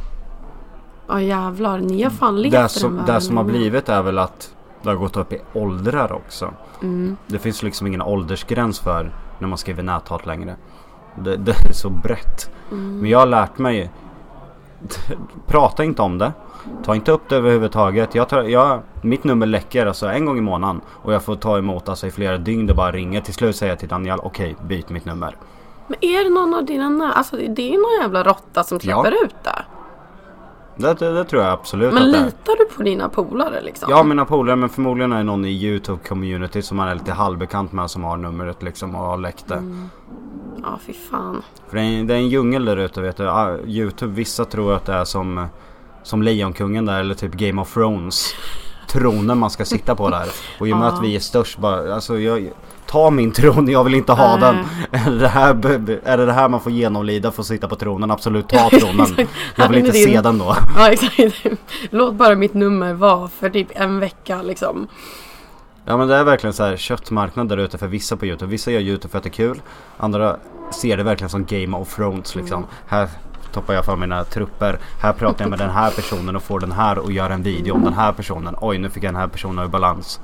Ja jävlar, ni har fan levt Det som, det som har blivit är väl att det har gått upp i åldrar också. Mm. Det finns liksom ingen åldersgräns för när man skriver näthat längre. Det, det är så brett. Mm. Men jag har lärt mig Prata inte om det. Ta inte upp det överhuvudtaget. Jag tar, jag, mitt nummer läcker alltså en gång i månaden. Och jag får ta emot alltså i flera dygn det bara ringer. Till slut säger jag till Daniel okej byt mitt nummer. Men är det någon av dina nä- Alltså det är någon jävla råtta som släpper ut det? Det, det, det tror jag absolut Men att det är. litar du på dina polare liksom? Ja mina polare men förmodligen är det någon i Youtube community som man är lite halvbekant med som har numret liksom och har läckt det. Ja fy fan. För det är, det är en djungel där ute vet du. Youtube, vissa tror att det är som, som Lejonkungen där eller typ Game of Thrones. Tronen man ska sitta på där. Och i och med att vi är störst bara, alltså jag, ta min tron, jag vill inte ha den. Är det, här, är det det här man får genomlida för att sitta på tronen? Absolut, ta tronen. Jag vill inte din- se den då. Ja exakt. Låt bara mitt nummer vara för typ en vecka liksom. Ja men det är verkligen så här köttmarknad där ute för vissa på Youtube. Vissa gör Youtube för att det är kul. Andra ser det verkligen som Game of Thrones liksom. Här toppar jag för mina trupper. Här pratar jag med den här personen och får den här och gör en video om den här personen. Oj nu fick jag den här personen ur balans.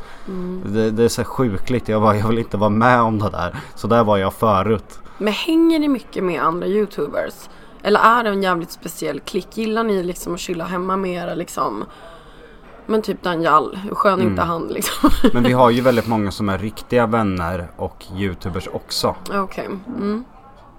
Det, det är så sjukligt. Jag, bara, jag vill inte vara med om det där. Så där var jag förut. Men hänger ni mycket med andra youtubers? Eller är det en jävligt speciell klick? Gillar ni liksom att chilla hemma med era liksom? Men typ Daniel, hur skön är inte han liksom? Men vi har ju väldigt många som är riktiga vänner och Youtubers också. Okej. Mm.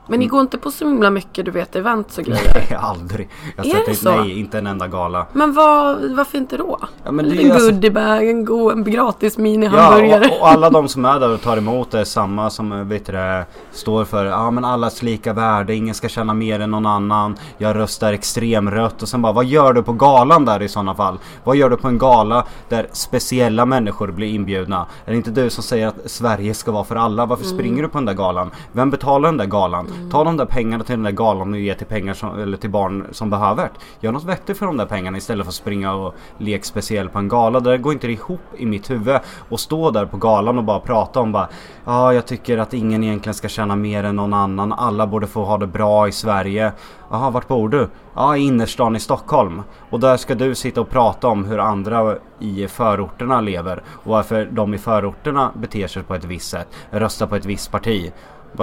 Men ni går inte på så himla mycket du vet events och grejer? Nej, aldrig. Jag Är det så? nej, inte en enda gala. Men vad, varför inte då? Ja, men en det är liten alltså- goodiebag, en, go, en gratis mini Ja, och, och alla de som är där och tar emot det är samma som eh, vet det, står för ja men allas lika värde, ingen ska känna mer än någon annan. Jag röstar extremrött och sen bara vad gör du på galan där i sådana fall? Vad gör du på en gala där speciella människor blir inbjudna? Är det inte du som säger att Sverige ska vara för alla? Varför springer du på den där galan? Vem betalar den där galan? Ta de där pengarna till den där galan och ge till pengar som, eller till barn som behöver det. Gör något vettigt för de där pengarna istället för att springa och leka speciell på en gala. Det där går inte ihop i mitt huvud. Och stå där på galan och bara prata om bara Ja, jag tycker att ingen egentligen ska tjäna mer än någon annan. Alla borde få ha det bra i Sverige. Jaha, vart bor du? Ja, i innerstan i Stockholm. Och där ska du sitta och prata om hur andra i förorterna lever. Och varför de i förorterna beter sig på ett visst sätt. Röstar på ett visst parti.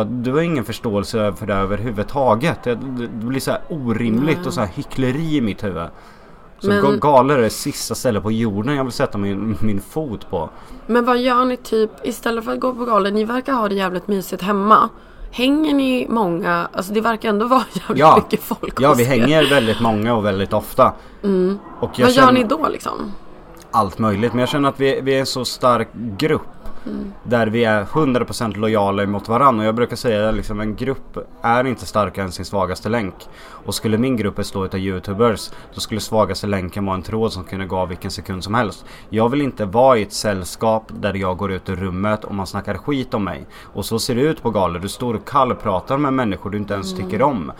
Du har ingen förståelse för det överhuvudtaget. Det, blir så här orimligt och så här hyckleri i mitt huvud. Så Men- ga- galor är det sista stället på jorden jag vill sätta min, min fot på. Men vad gör ni typ istället för att gå på galor? Ni verkar ha det jävligt mysigt hemma. Hänger ni många, alltså det verkar ändå vara jävligt Ja. mycket folk Ja vi er. hänger väldigt många och väldigt ofta. Och jag Vad gör känner- ni då liksom? allt möjligt. Men jag känner att vi, vi är en så stark grupp. Där vi är 100% lojala mot varandra. Och jag brukar säga att liksom, en grupp är inte starkare än sin svagaste länk. Och skulle min grupp bestå av youtubers. Då skulle svagaste länken vara en tråd som kunde gå av vilken sekund som helst. Jag vill inte vara i ett sällskap där jag går ut ur rummet och man snackar skit om mig. Och så ser det ut på galor. Du står och kallpratar med människor du inte ens tycker om.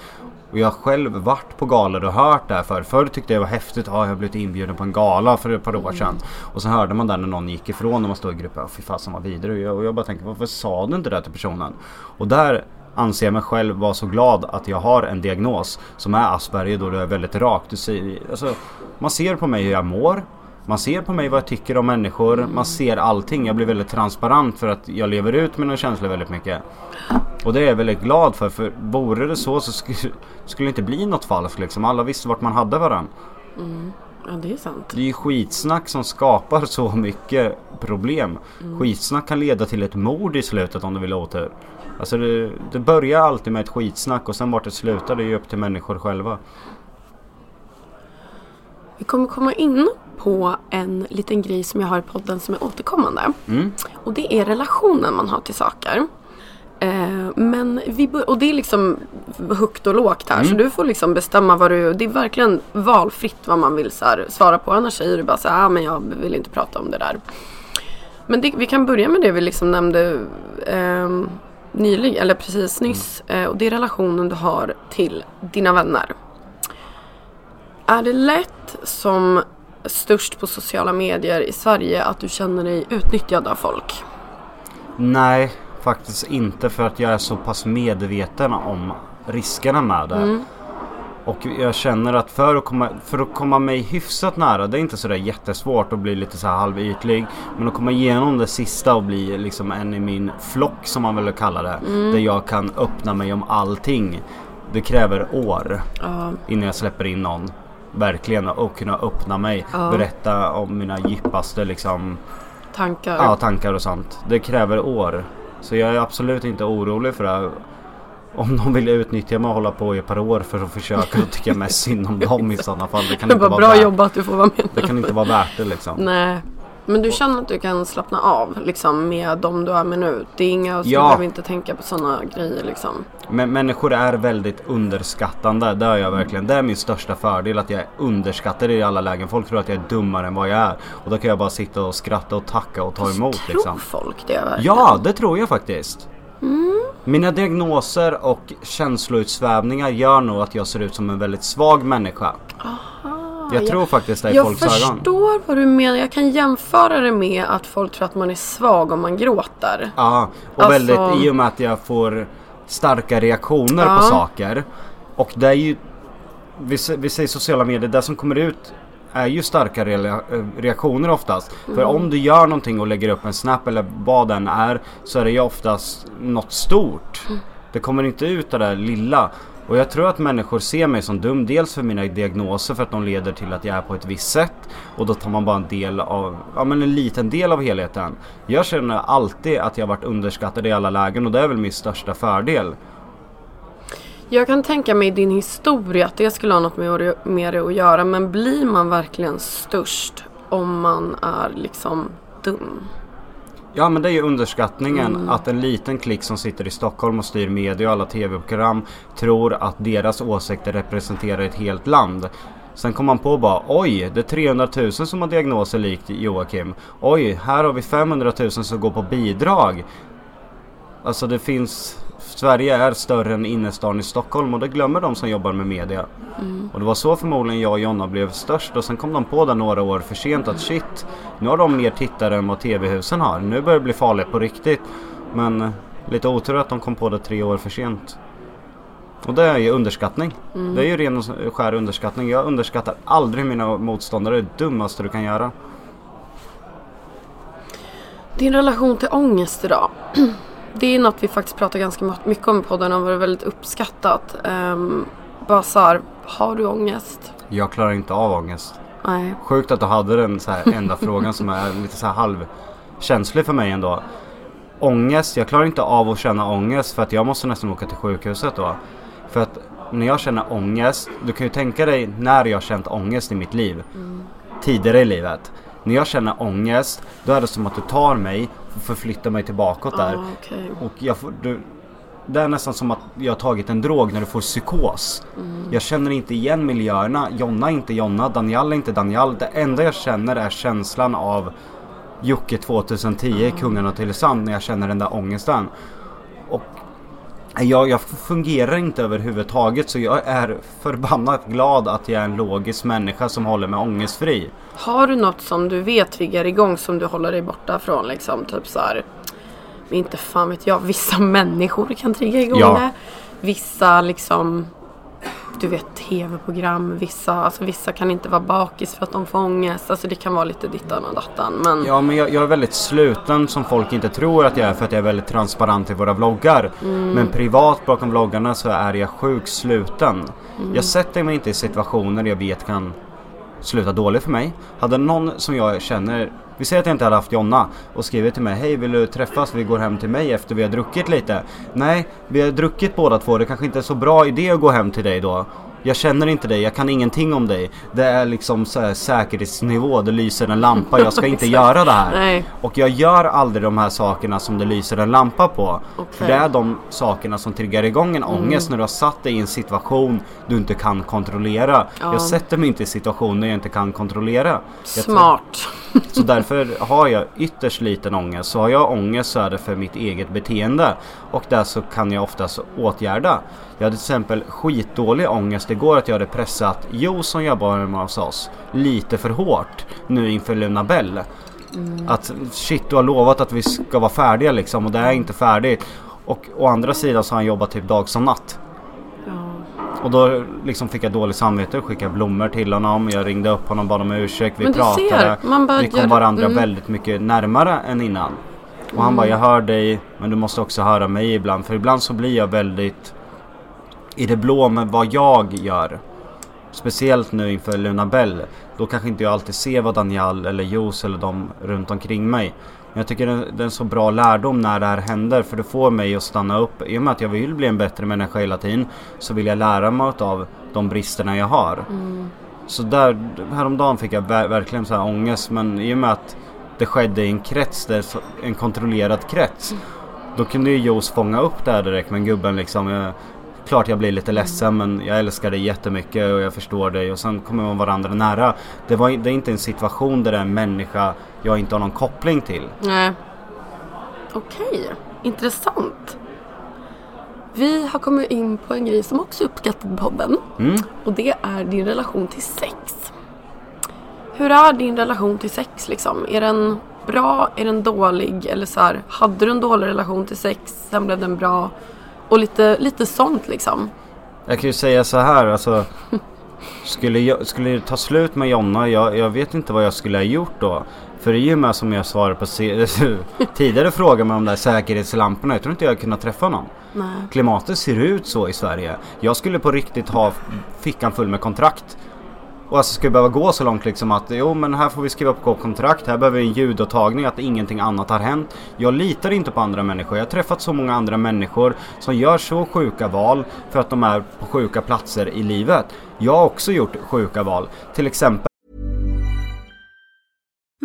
Och jag har själv varit på galor och hört det här förr. Förr tyckte jag det var häftigt. Ja, jag har blivit inbjuden på en gala för ett par år sedan. Och så hörde man där när någon gick ifrån och man stod i gruppen. Fy fasen vad jag, och jag bara tänkte varför sa du inte det till personen? Och där anser jag mig själv vara så glad att jag har en diagnos som är Asperger då det är väldigt rakt. Du ser, alltså, man ser på mig hur jag mår. Man ser på mig vad jag tycker om människor. Man ser allting. Jag blir väldigt transparent för att jag lever ut mina känslor väldigt mycket. Och det är jag väldigt glad för. För vore det så så skulle, det inte bli något falskt liksom. Alla visste vart man hade varandra. Ja det är sant. Det är ju skitsnack som skapar så mycket problem. Skitsnack kan leda till ett mord i slutet om du vill ha otur. Alltså det, det börjar alltid med ett skitsnack och sen vart det slutar det är ju upp till människor själva. Vi kommer komma in på en liten grej som jag har i podden som är återkommande. Mm. Och det är relationen man har till saker. Eh, men vi och det är liksom högt och lågt här så du får liksom bestämma vad du, det är verkligen valfritt vad man vill här, svara på. Annars säger du bara så här, ah, men jag vill inte prata om det där. Men det, vi kan börja med det vi liksom nämnde eh, nyligen, eller precis nyss. Eh, och det är relationen du har till dina vänner. Är det lätt som störst på sociala medier i Sverige att du känner dig utnyttjad av folk? Nej, faktiskt inte för att jag är så pass medveten om riskerna med det. Och jag känner att för att, komma, för att komma mig hyfsat nära, det är inte sådär jättesvårt att bli lite så här halvytlig. Men att komma igenom det sista och bli liksom en i min flock som man väl kallar det. Där jag kan öppna mig om allting. Det kräver år Ja, innan jag släpper in någon. Verkligen och kunna öppna mig. Ja. Berätta om mina djupaste liksom tankar. Ja, tankar och sånt. Det kräver år. Så jag är absolut inte orolig för det. Om de vill utnyttja mig och hålla på i ett par år för att försöka då tycker jag mest synd om dem i sådana fall. Det kan det inte var vara bra värt, jobbat du får vara med. Det kan inte vara värt det liksom. Nej. Men du känner att du kan slappna av liksom med dem du är med nu? Det är inga, Ja. du behöver inte tänka på sådana grejer liksom. Men människor är väldigt underskattande. Det är jag verkligen. Det är min största fördel att jag är underskattad i alla lägen. Folk tror att jag är dummare än vad jag är. Och då kan jag bara sitta och skratta och tacka och ta emot Tror liksom. folk det verkligen? Ja, det tror jag faktiskt. Mm. Mina diagnoser och känsloutsvävningar gör nog att jag ser ut som en väldigt svag människa. jag tror faktiskt det i Jag folks ögon. förstår vad du menar. Jag kan jämföra det med att folk tror att man är svag om man gråter. Ja, och Alltså- väldigt i och med att jag får starka reaktioner Ja. på saker. Och det är ju, vi, vi säger sociala medier, det som kommer ut är ju starka eh, reaktioner oftast. För om du gör någonting och lägger upp en snap eller vad den är så är det ju oftast något stort. Det kommer inte ut det där lilla. Och jag tror att människor ser mig som dum. Dels för mina diagnoser för att de leder till att jag är på ett visst sätt. Och då tar man bara en del av, ja men en liten del av helheten. Jag känner alltid att jag varit underskattad i alla lägen och det är väl min största fördel. Jag kan tänka mig din historia att det skulle ha något med det- med det att göra. Men blir man verkligen störst om man är liksom dum? Ja men det är ju underskattningen att en liten klick som sitter i Stockholm och styr media och alla tv-program tror att deras åsikter representerar ett helt land. Sen kom man på bara oj, det är 300 000 som har diagnoser likt Joakim. Oj, här har vi 500 000 som går på bidrag. Alltså det finns Sverige är större än innerstan i Stockholm och det glömmer de som jobbar med media. Och det var så förmodligen jag och Jonna blev störst och sen kom de på det några år för sent att shit, nu har de mer tittare än vad TV-husen har. Nu börjar det bli farligt på riktigt. Men eh, lite otur att de kom på det tre år för sent. Och det är ju underskattning. Det är ju ren och skär underskattning. Jag underskattar aldrig mina motståndare. Det är det dummaste du kan göra. Din relation till ångest idag. Det är något vi faktiskt pratar ganska mycket om i podden och varit väldigt uppskattat. Um, bara så här, har du ångest? Jag klarar inte av ångest. Nej. Sjukt att du hade den så här enda frågan som är lite så här halvkänslig för mig ändå. ångest, jag klarar inte av att känna ångest för att jag måste nästan åka till sjukhuset då. För att när jag känner ångest, du kan ju tänka dig när jag har känt ångest i mitt liv. Tidigare i livet. När jag känner ångest, då är det som att du tar mig och förflyttar mig tillbaka där. Ah, okej. Och jag får, du, det är nästan som att jag har tagit en drog när du får psykos. Jag känner inte igen miljöerna. Jonna är inte Jonna, Daniel är inte Daniel. Det enda jag känner är känslan av Jocke 2010 i Kungarna till Tylösand när jag känner den där ångesten. Jag, jag fungerar inte överhuvudtaget så jag är förbannat glad att jag är en logisk människa som håller mig ångestfri. Har du något som du vet triggar igång som du håller dig borta från liksom? Typ så här. Inte fan vet jag. Vissa människor kan trigga igång Ja. det. Vissa liksom. Du vet tv-program. Vissa, alltså, vissa kan inte vara bakis för att de får ångest. Alltså det kan vara lite dittan och dattan. Men Ja men jag, jag är väldigt sluten som folk inte tror att jag är för att jag är väldigt transparent i våra vloggar. Men privat bakom vloggarna så är jag sjukt sluten. Jag sätter mig inte i situationer jag vet kan sluta dåligt för mig. Hade någon som jag känner, vi säger att jag inte hade haft Jonna och skrivit till mig Hej vill du träffas? Vi går hem till mig efter vi har druckit lite. Nej, vi har druckit båda två. Det kanske inte är så bra idé att gå hem till dig då. Jag känner inte dig, jag kan ingenting om dig. Det är liksom så säkerhetsnivå, det lyser en lampa. Jag ska inte göra det här. Nej. Och jag gör aldrig de här sakerna som det lyser en lampa på. För Okej. det är de sakerna som triggar igång en ångest när du har satt dig i en situation du inte kan kontrollera. Ja. Jag sätter mig inte i situationer jag inte kan kontrollera. Smart. så därför har jag ytterst liten ångest. Så har jag ångest så är det för mitt eget beteende. Och där så kan jag oftast åtgärda. Jag hade till exempel skitdålig ångest igår att jag hade pressat Jo som jobbar med hos oss lite för hårt nu inför Luna Bell. Att shit du har lovat att vi ska vara färdiga liksom och det är inte färdigt. Och å andra sidan så har han jobbat typ dag som natt. Och då liksom fick jag dåligt samvete och skickade blommor till honom. Jag ringde upp honom och bad om ursäkt. Vi pratade. ser, vi kom varandra mm. väldigt mycket närmare än innan. Och han bara, jag hör dig men du måste också höra mig ibland. För ibland så blir jag väldigt i det blå med vad jag gör. Speciellt nu inför Luna Bell. Då kanske inte jag alltid ser vad Daniel eller Jos eller de runt omkring mig. Men jag tycker det är en så bra lärdom när det här händer. För det får mig att stanna upp. I och med att jag vill bli en bättre människa hela tiden. Så vill jag lära mig av de bristerna jag har. Så där, häromdagen fick jag ver- verkligen så här ångest. Men i och med att det skedde i en krets, en kontrollerad krets. Då kunde ju Jos fånga upp det här direkt med gubben liksom. Klart jag blir lite ledsen men jag älskar dig jättemycket och jag förstår dig och sen kommer man varandra nära. Det, var, det är inte en situation där det är en människa jag inte har någon koppling till. Nej. Okej, intressant. Vi har kommit in på en grej som också är uppskattad på podden. Mm. Och det är din relation till sex. Hur är din relation till sex liksom? Är den bra? Är den dålig? Eller så här, hade du en dålig relation till sex, sen blev den bra? Och lite, lite sånt liksom. Jag kan ju säga så här alltså. Skulle, jag, skulle det ta slut med Jonna, jag, jag vet inte vad jag skulle ha gjort då. För i och med som jag svarade på tidigare frågor med de där säkerhetslamporna. Jag tror inte jag kunde träffa någon. Nej. Klimatet ser ut så i Sverige. Jag skulle på riktigt ha fickan full med kontrakt. Och alltså skulle behöva gå så långt liksom att jo men här får vi skriva på kontrakt, här behöver vi en ljudåtagning att ingenting annat har hänt. Jag litar inte på andra människor. Jag har träffat så många andra människor som gör så sjuka val för att de är på sjuka platser i livet. Jag har också gjort sjuka val. Till exempel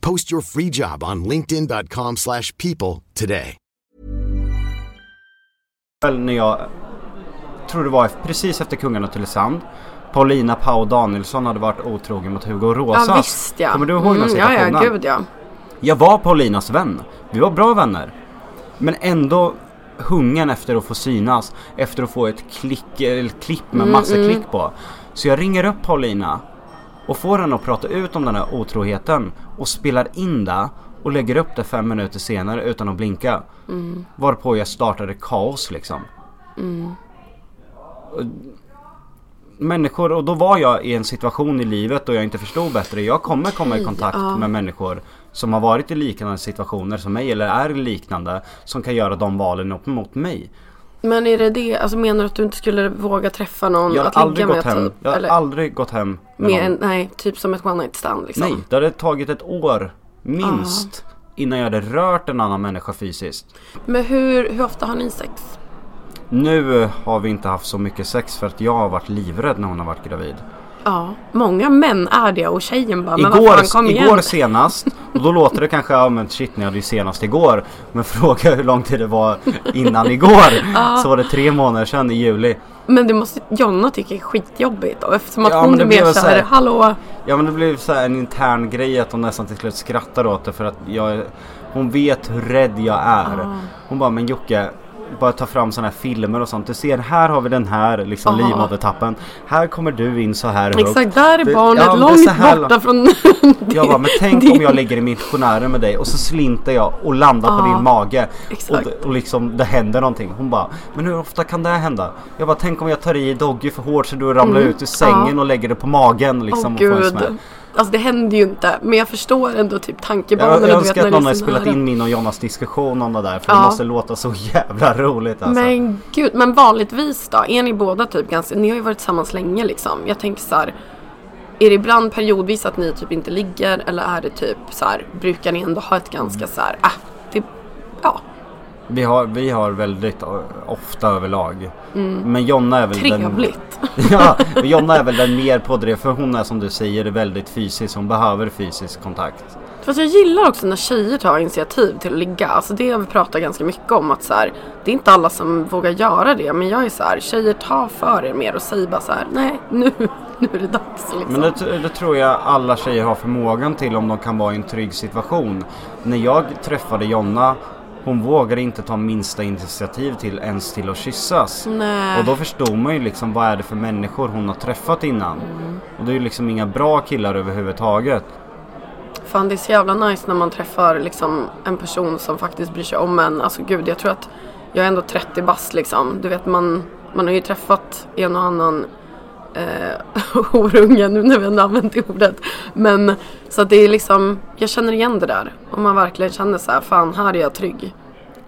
Post your free job on linkedin.com/people slash people today. när jag tror det var precis efter Kungarna till Sand. Paulina Pau Danielsson hade varit otrogen mot Hugo Rosa. Ja visst ja. Kommer du ihåg den ja, situationen? ja, gud ja. Jag var Paulinas vän. Vi var bra vänner. Men ändå hungern efter att få synas. Efter att få ett klick, eller klipp med massa klick på. Så jag ringer upp Paulina. Och får henne att prata ut om den här otroheten. Och spelar in det. Och lägger upp det fem minuter senare utan att blinka. Varpå jag startade kaos liksom. Och- Människor, och då var jag i en situation i livet då jag inte förstod bättre. Jag kommer komma i kontakt med människor som har varit i liknande situationer som mig eller är liknande. Som kan göra de valen upp mot mig. Men är det det, alltså menar du att du inte skulle våga träffa någon Jag att har aldrig ligga gått med hem. typ? Jag har Eller aldrig gått hem med med någon. en, nej, typ som ett one night stand liksom? Nej, det hade tagit ett år minst. Innan jag hade rört en annan människa fysiskt. Men hur, hur ofta har ni sex? Nu har vi inte haft så mycket sex för att jag har varit livrädd när hon har varit gravid. Ja, många män är det och tjejen bara, men vad fan kom Igår, igen. igår senast, och då låter det kanske, ja men shit ni hade ju senast igår. Men fråga hur lång tid det var innan igår. Så var det tre månader sedan i juli. Men det måste Jonna tycka är skitjobbigt då eftersom att Ja, hon men är mer så såhär, här- hallå? Ja men det blev så här en intern grej att hon nästan till slut skrattar åt det för att jag Hon vet hur rädd jag är. Hon bara men Jocke bara ta fram sådana här filmer och sånt. Du ser här har vi den här liksom livmodertappen. Här kommer du in så här högt. Exakt, där är barnet ja, långt här borta från Jag bara, men tänk din- om jag ligger i missionären med dig och så slinter jag och landar på Ja, din mage. exakt. Och, och liksom det händer någonting. Hon bara, men hur ofta kan det hända? Jag bara, tänk om jag tar i Doggy för hårt så du ramlar ut ur sängen Mm. ja. och lägger det på magen liksom. och får en smäll. Alltså det händer ju inte. Men jag förstår ändå typ Jag, tankebanorna. jag vet, önskar att någon hade spelat in min och Jonas diskussion om det där. För Ja. det måste låta så jävla roligt alltså. Men gud, men vanligtvis då? Är ni båda typ ganska, ni har ju varit tillsammans länge liksom. Jag tänker så här. Är det ibland periodvis att ni typ inte ligger eller är det typ så här, brukar ni ändå ha ett ganska så här, ah, det, ja, Vi, har, vi har väldigt ö, ofta överlag. Men Jonna är väl den... Mm. trevligt. ja, Jonna är väl den mer pådriv för hon är som du säger väldigt fysisk. Hon behöver fysisk kontakt. Fast jag gillar också när tjejer tar initiativ till att ligga. Alltså det har vi pratat ganska mycket om att så här, det är inte alla som vågar göra det. Men jag är så här, tjejer ta för er mer och säg bara så här, nej nu, nu är det dags liksom. Men det, det tror jag alla tjejer har förmågan till om de kan vara i en trygg situation. När jag träffade Jonna hon vågade inte ta minsta initiativ till ens till att kyssas. Nej. Och då förstod man ju liksom vad är det för människor hon har träffat innan. Och det är ju liksom inga bra killar överhuvudtaget. Fan det är så jävla nice när man träffar liksom en person som faktiskt bryr sig om en. Alltså gud jag tror att jag är ändå 30 bast liksom. Du vet man, man har ju träffat en och annan eh, horunge nu när vi ändå använt det ordet. Men så att det är liksom, jag känner igen det där. Om man verkligen känner så här, fan här är jag trygg.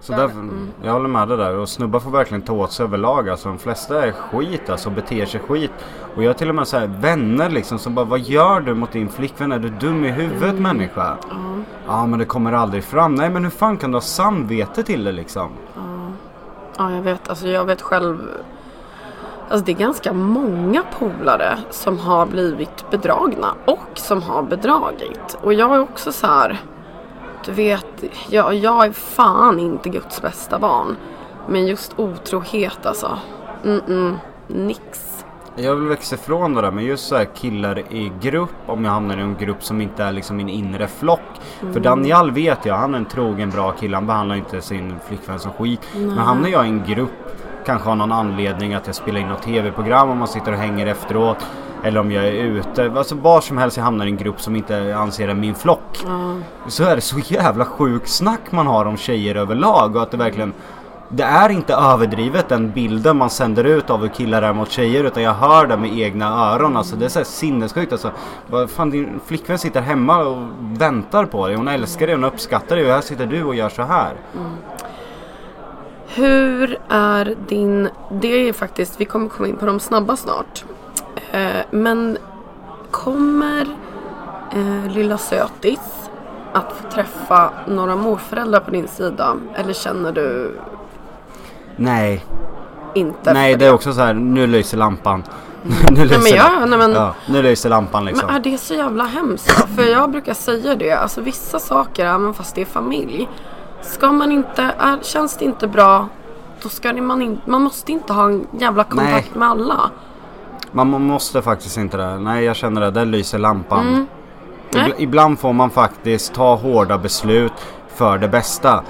Så därför, jag håller med dig där. Och snubbar får verkligen ta åt sig överlag. Alltså de flesta är skit alltså, beter sig skit. Och jag har till och med så här vänner liksom som bara Vad gör du mot din flickvän? Är du dum i huvudet människa? Ja men det kommer aldrig fram. Nej men hur fan kan du ha samvete till det liksom? Ja jag vet, alltså jag vet själv. Alltså det är ganska många polare som har blivit bedragna och som har bedragit. Och jag är också så här. Du vet, jag, jag är fan inte Guds bästa barn. Men just otrohet alltså. Mm-mm, nix. Jag vill växa ifrån det där men just så här killar i grupp om jag hamnar i en grupp som inte är liksom min inre flock. För Daniel vet jag, han är en trogen bra kille. Han behandlar inte sin flickvän som skit. Men hamnar jag i en grupp, kanske av någon anledning att jag spelar in något tv-program och man sitter och hänger efteråt. Eller om jag är ute, alltså var som helst jag hamnar i en grupp som inte anser är min flock. Så är det så jävla sjuk snack man har om tjejer överlag och att det verkligen det är inte överdrivet den bilden man sänder ut av hur killar är mot tjejer utan jag hör det med egna öron. Alltså det är så här sinnessjukt alltså. Vad fan din flickvän sitter hemma och väntar på dig. Hon älskar dig, hon uppskattar dig och här sitter du och gör så här. Hur är din, det är faktiskt, vi kommer komma in på de snabba snart. Eh, men kommer eh, lilla sötis att få träffa några morföräldrar på din sida? Eller känner du Nej, inte nej det är också så här. nu lyser lampan. nu lyser men ja, lampan. nej, men- ja, nu lyser lampan liksom. Men är det så jävla hemskt? För jag brukar säga det, alltså vissa saker, även fast det är familj. Ska man inte, är, känns det inte bra, då ska man inte, man måste inte ha en jävla kontakt Nej. med alla. Man må- måste faktiskt inte det. Nej jag känner det, där lyser lampan. Mm. Ibl- ibland får man faktiskt ta hårda beslut för det bästa.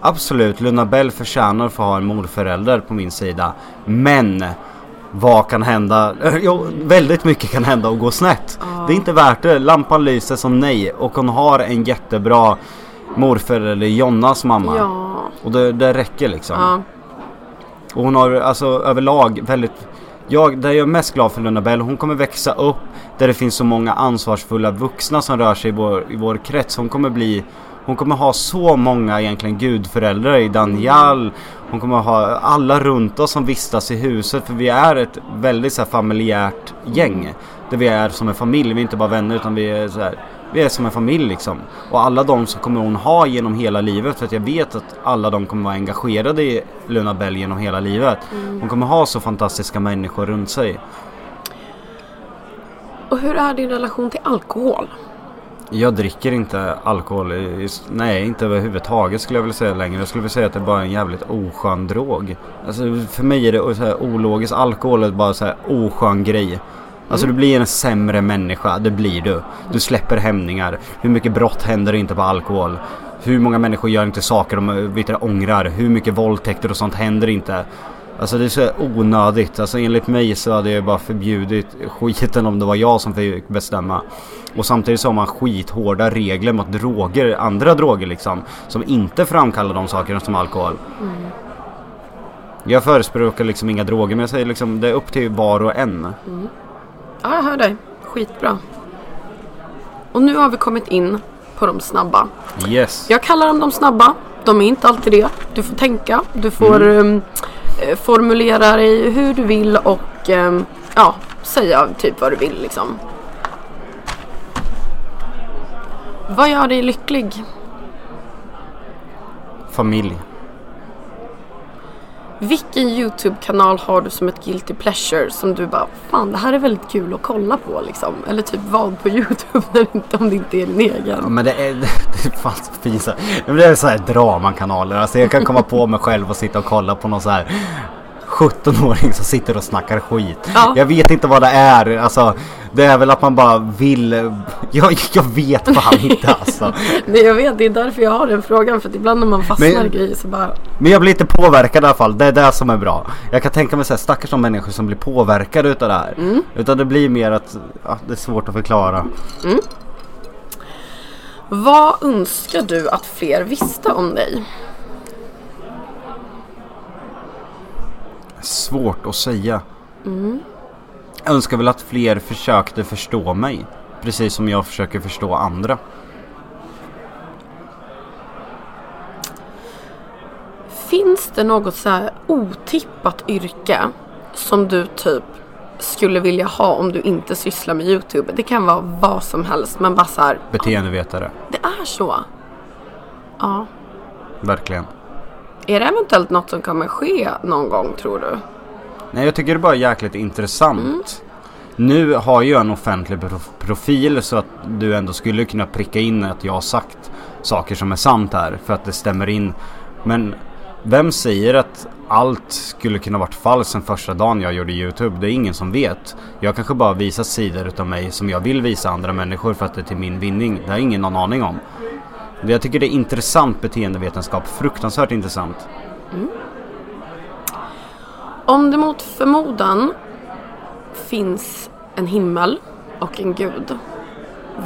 Absolut, Luna Bell förtjänar att få ha en morförälder på min sida. Men vad kan hända? Jo, väldigt mycket kan hända och gå snett. Det är inte värt det. Lampan lyser som nej och hon har en jättebra morförälder, Jonnas mamma. Ja. Och det, det räcker liksom. Ja. Och hon har alltså överlag väldigt jag, där jag är mest glad för Luna Bell, hon kommer växa upp där det finns så många ansvarsfulla vuxna som rör sig i vår, i vår krets. Hon kommer bli hon kommer ha så många egentligen gudföräldrar i Daniel. Hon kommer ha alla runt oss som vistas i huset för vi är ett väldigt så familjärt gäng. Där vi är som en familj, vi är inte bara vänner utan vi är så här, vi är som en familj liksom. Och alla de som kommer hon ha genom hela livet för att jag vet att alla de kommer vara engagerade i Luna Bell genom hela livet. Hon kommer ha så fantastiska människor runt sig. Och hur är din relation till alkohol? Jag dricker inte alkohol, nej inte överhuvudtaget skulle jag vilja säga längre. Jag skulle vilja säga att det är bara en jävligt oskön drog. Alltså för mig är det så här ologiskt, alkohol är bara så här oskön grej. Alltså du blir en sämre människa, det blir du. Du släpper hämningar. Hur mycket brott händer inte på alkohol? Hur många människor gör inte saker de eh, vet ångrar? Hur mycket våldtäkter och sånt händer inte? Alltså det är så onödigt. Alltså enligt mig så hade jag bara förbjudit skiten om det var jag som fick bestämma. Och samtidigt så har man skithårda regler mot droger, andra droger liksom. Som inte framkallar de sakerna som alkohol. Jag förespråkar liksom inga droger men jag säger liksom det är upp till var och en. Ja, jag hör dig. Skitbra. Och nu har vi kommit in på de snabba. Yes. Jag kallar dem de snabba. De är inte alltid det. Du får tänka. Du får um, eh, formulera dig hur du vill och um, ja, säga typ vad du vill liksom. Vad gör dig lycklig? Familj. Vilken YouTube-kanal har du som ett guilty pleasure som du bara Fan det här är väldigt kul att kolla på liksom. Eller typ vad på YouTube när inte, om det inte är din Ja, egen. men det är, det är fan så fint Det är så här dramakanaler. Alltså jag kan komma på mig själv och sitta och kolla på någon så här 17-åring som sitter och snackar skit. Ja. Jag vet inte vad det är. Alltså det är väl att man bara vill. Jag, jag vet fan inte alltså. Nej jag vet, det är därför jag har den frågan. För att ibland när man fastnar Men- i grejer så bara Men jag blir inte påverkad i alla fall. Det är det som är bra. Jag kan tänka mig så här stackars de människor som blir påverkade utav det här. Mm. Utan det blir mer att ja, det är svårt att förklara. Vad önskar du att fler visste om dig? Svårt att säga. Jag önskar väl att fler försökte förstå mig. Precis som jag försöker förstå andra. Finns det något så här otippat yrke som du typ skulle vilja ha om du inte sysslar med YouTube? Det kan vara vad som helst men bara så här, Beteendevetare. det är så. Ja. Verkligen. Är det eventuellt något som kommer ske någon gång tror du? Nej jag tycker det är bara jäkligt intressant. Nu har jag en offentlig profil så att du ändå skulle kunna pricka in att jag har sagt saker som är sant här för att det stämmer in. Men vem säger att allt skulle kunna varit falskt sen första dagen jag gjorde YouTube? Det är ingen som vet. Jag kanske bara visar sidor utav mig som jag vill visa andra människor för att det är till min vinning. Det har ingen någon aning om. Jag tycker det är intressant beteendevetenskap. Fruktansvärt intressant. Om det mot förmodan finns en himmel och en gud.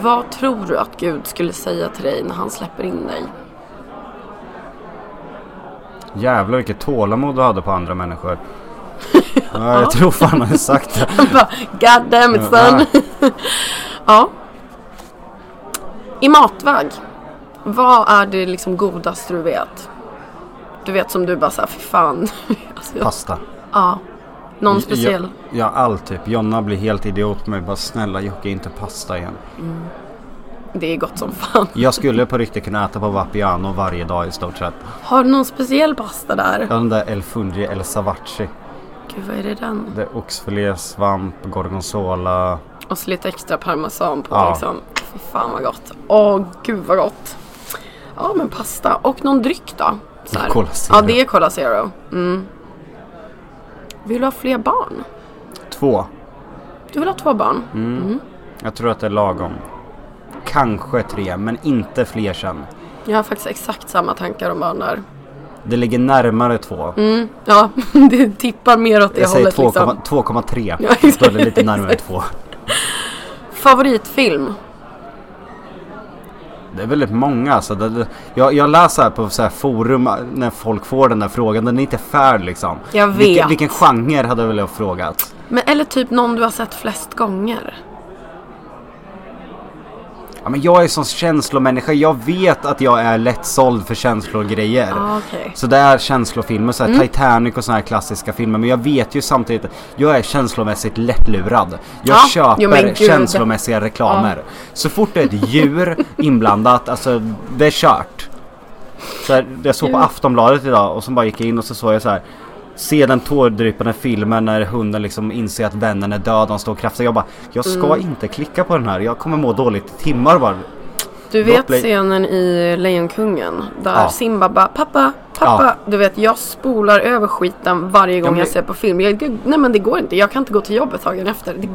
Vad tror du att Gud skulle säga till dig när han släpper in dig? Jävlar vilket tålamod du hade på andra människor. Ja, jag tror fan han har sagt det. God damn it son! ja. I matväg. Vad är det liksom godaste du vet? Du vet som du bara såhär, fy fan. alltså, jag- Pasta. ja. Någon speciell? Ja, ja allt typ. Jonna blir helt idiot på mig. Bara snälla Jocke inte pasta igen. Det är gott som fan. Jag skulle på riktigt kunna äta på Vapiano varje dag i stort sett. Har du någon speciell pasta där? Ja, den där El Fungi El Savaci. Gud vad är det den? Det är oxfilé, svamp, gorgonzola. Och så lite extra parmesan på Ja. liksom. Fy fan vad gott. Åh gud vad gott. Ja men pasta. Och någon dryck då? så här. Cola Zero. Ja, det är Cola Zero. Mm. Vill du ha fler barn? Två. Du vill ha två barn? Mm. Jag tror att det är lagom. Kanske tre, men inte fler sen. Jag har faktiskt exakt samma tankar om barn där. Det ligger närmare två. Mm. Ja, det tippar mer åt det Jag säger hållet liksom. 2,3. Ja, exakt. Då är det lite närmare två. Favoritfilm? Det är väldigt många alltså. Det, jag, jag läser här på så här forum när folk får den där frågan. Den är inte färd liksom. Jag vet. Vilken, vilken genre hade jag väl frågat? Men, eller typ någon du har sett flest gånger. Ja, men jag är sån känslomänniska. Jag vet att jag är lättsåld för känslor och grejer. Ah. Mm. Så det är känslofilmer, så här Titanic och såna här klassiska filmer. Men jag vet ju samtidigt att jag är känslomässigt lättlurad. Jag Ja, köper jo, känslomässiga reklamer. Så fort det är ett djur inblandat, alltså det är kört. Så här, jag såg på Gud. Aftonbladet idag och så bara gick jag in och så såg jag så här. Se den tårdrypande filmen när hunden liksom inser att vännen är död han står och krafsar. Jag bara, jag ska Mm. inte klicka på den här. Jag kommer må dåligt i timmar bara. Du vet scenen i Lejonkungen där Ja. Simba bara pappa, pappa. Ja. Du vet jag spolar över skiten varje gång men- jag ser på film. Jag, nej men det går inte. Jag kan inte gå till jobbet dagen efter.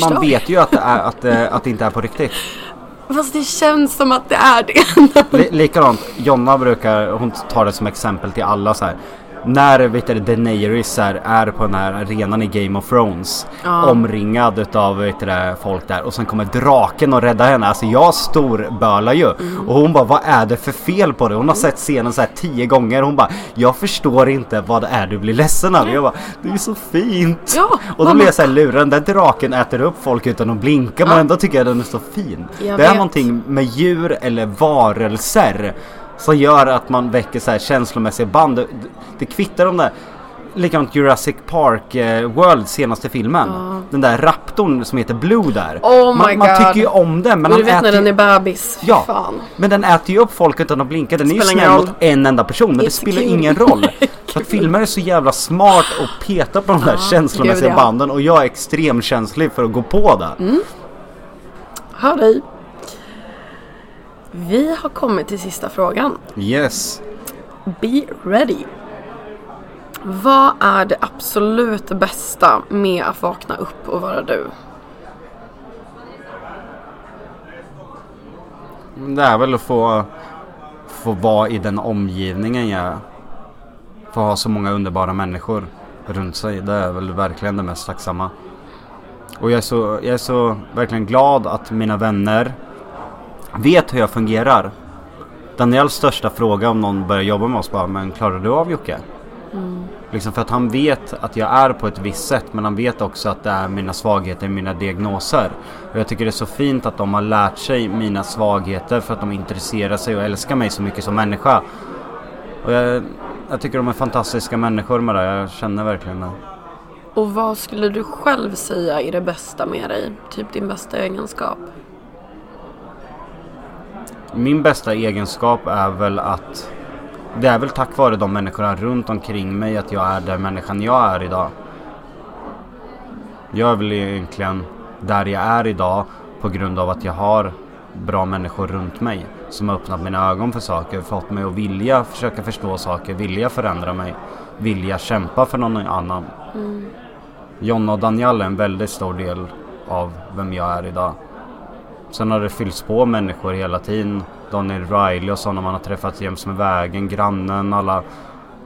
Man vet ju att det, är, att, det, att det inte är på riktigt. Fast det känns som att det är det. Li- likadant, Jonna brukar, hon tar det som exempel till alla så här. När vet du, Daenerys är, är på den här arenan i Game of Thrones Ja. Omringad utav vet du, folk där och sen kommer draken och rädda henne. Alltså jag storbölar ju. Mm. Och hon bara vad är det för fel på det? Hon har sett scenen så här tio gånger. Hon bara jag förstår inte vad det är du blir ledsen av. Jag bara det är så fint. Ja, och då blir jag så här luren. Den draken äter upp folk utan att blinka men ändå tycker jag den är så fin. Jag det är vet. någonting med djur eller varelser som gör att man väcker så här känslomässiga band. Det, det kvittar om det. Likadant Jurassic Park eh, World senaste filmen. Den där raptorn som heter Blue där. Oh my man, man God. tycker ju om den men du vet när den är bebis. Ja, Fan. men den äter ju upp folk utan att blinka. Den är ju snäll mot en enda person men det Inte spelar kul. ingen roll. För att filmer är så jävla smart och petar på de där känslomässiga gud, ja. banden och jag är extremt känslig för att gå på det. Mm. Hör dig. Vi har kommit till sista frågan. Yes. Be ready. Vad är det absolut bästa med att vakna upp och vara du? Det är väl att få, få vara i den omgivningen jag är. Få ha så många underbara människor runt sig. Det är väl verkligen det mest tacksamma. Och jag är så, jag är så verkligen glad att mina vänner vet hur jag fungerar. Daniels största fråga om någon börjar jobba med oss bara, men klarar du av Jocke? Liksom för att han vet att jag är på ett visst sätt men han vet också att det är mina svagheter, mina diagnoser. Och jag tycker det är så fint att de har lärt sig mina svagheter för att de intresserar sig och älskar mig så mycket som människa. Och jag, jag tycker de är fantastiska människor med det, jag känner verkligen det. Och vad skulle du själv säga är det bästa med dig? Typ din bästa egenskap? Min bästa egenskap är väl att det är väl tack vare de människorna runt omkring mig att jag är den människan jag är idag. Jag är väl egentligen där jag är idag på grund av att jag har bra människor runt mig som har öppnat mina ögon för saker, fått mig att vilja försöka förstå saker, vilja förändra mig, vilja kämpa för någon annan. Jonna och Daniel är en väldigt stor del av vem jag är idag. Sen har det fyllts på människor hela tiden. Daniel Riley och sådana man har träffat jäms med vägen, grannen, alla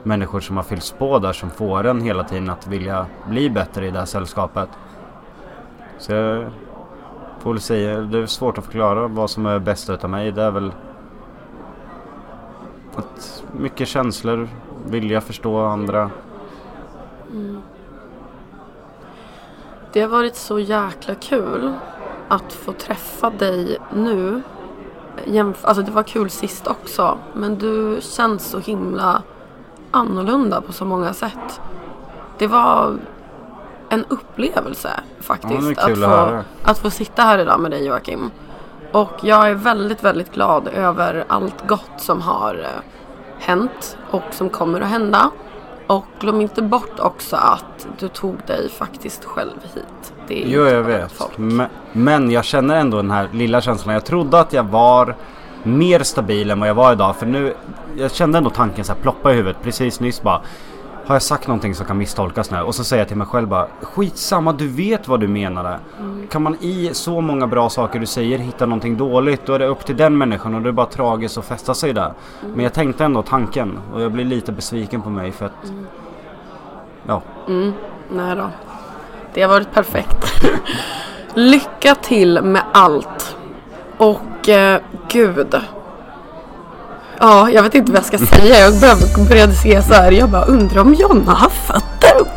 människor som har fyllts på där som får en hela tiden att vilja bli bättre i det här sällskapet. Så jag får väl säga, det är svårt att förklara vad som är bäst utav mig. Det är väl att mycket känslor, vilja förstå andra. Mm. Det har varit så jäkla kul att få träffa dig nu. Jämf- alltså det var kul sist också. Men du känns så himla annorlunda på så många sätt. Det var en upplevelse faktiskt. Ja, att, att få, höra. att få sitta här idag med dig Joakim. Och jag är väldigt, väldigt glad över allt gott som har eh, hänt och som kommer att hända. Och glöm inte bort också att du tog dig faktiskt själv hit. Det är Jo, jag vet. Men, men jag känner ändå den här lilla känslan. Jag trodde att jag var mer stabil än vad jag var idag. För nu, jag kände ändå tanken så här ploppa i huvudet precis nyss bara. Har jag sagt någonting som kan misstolkas nu? Och så säger jag till mig själv bara Skitsamma, du vet vad du menade. Mm. Kan man i så många bra saker du säger hitta någonting dåligt då är det upp till den människan och det är bara tragiskt att fästa sig där. Mm. Men jag tänkte ändå tanken och jag blir lite besviken på mig för att mm. Ja. Mm. Nej då. Det har varit perfekt. Lycka till med allt. Och eh, gud. Ja, jag vet inte vad jag ska säga. Jag började se så här. Jag bara undrar om Jonna har fötter upp.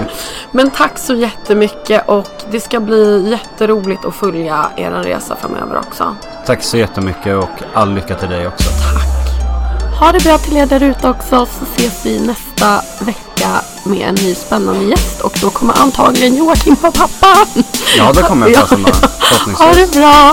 Men tack så jättemycket och det ska bli jätteroligt att följa er resa framöver också. Tack så jättemycket och all lycka till dig också. Tack. Ha det bra till er där ute också så ses vi nästa vecka med en ny spännande gäst och då kommer antagligen Joakim vara pappa. Ja, det kommer jag förresten Ha det bra.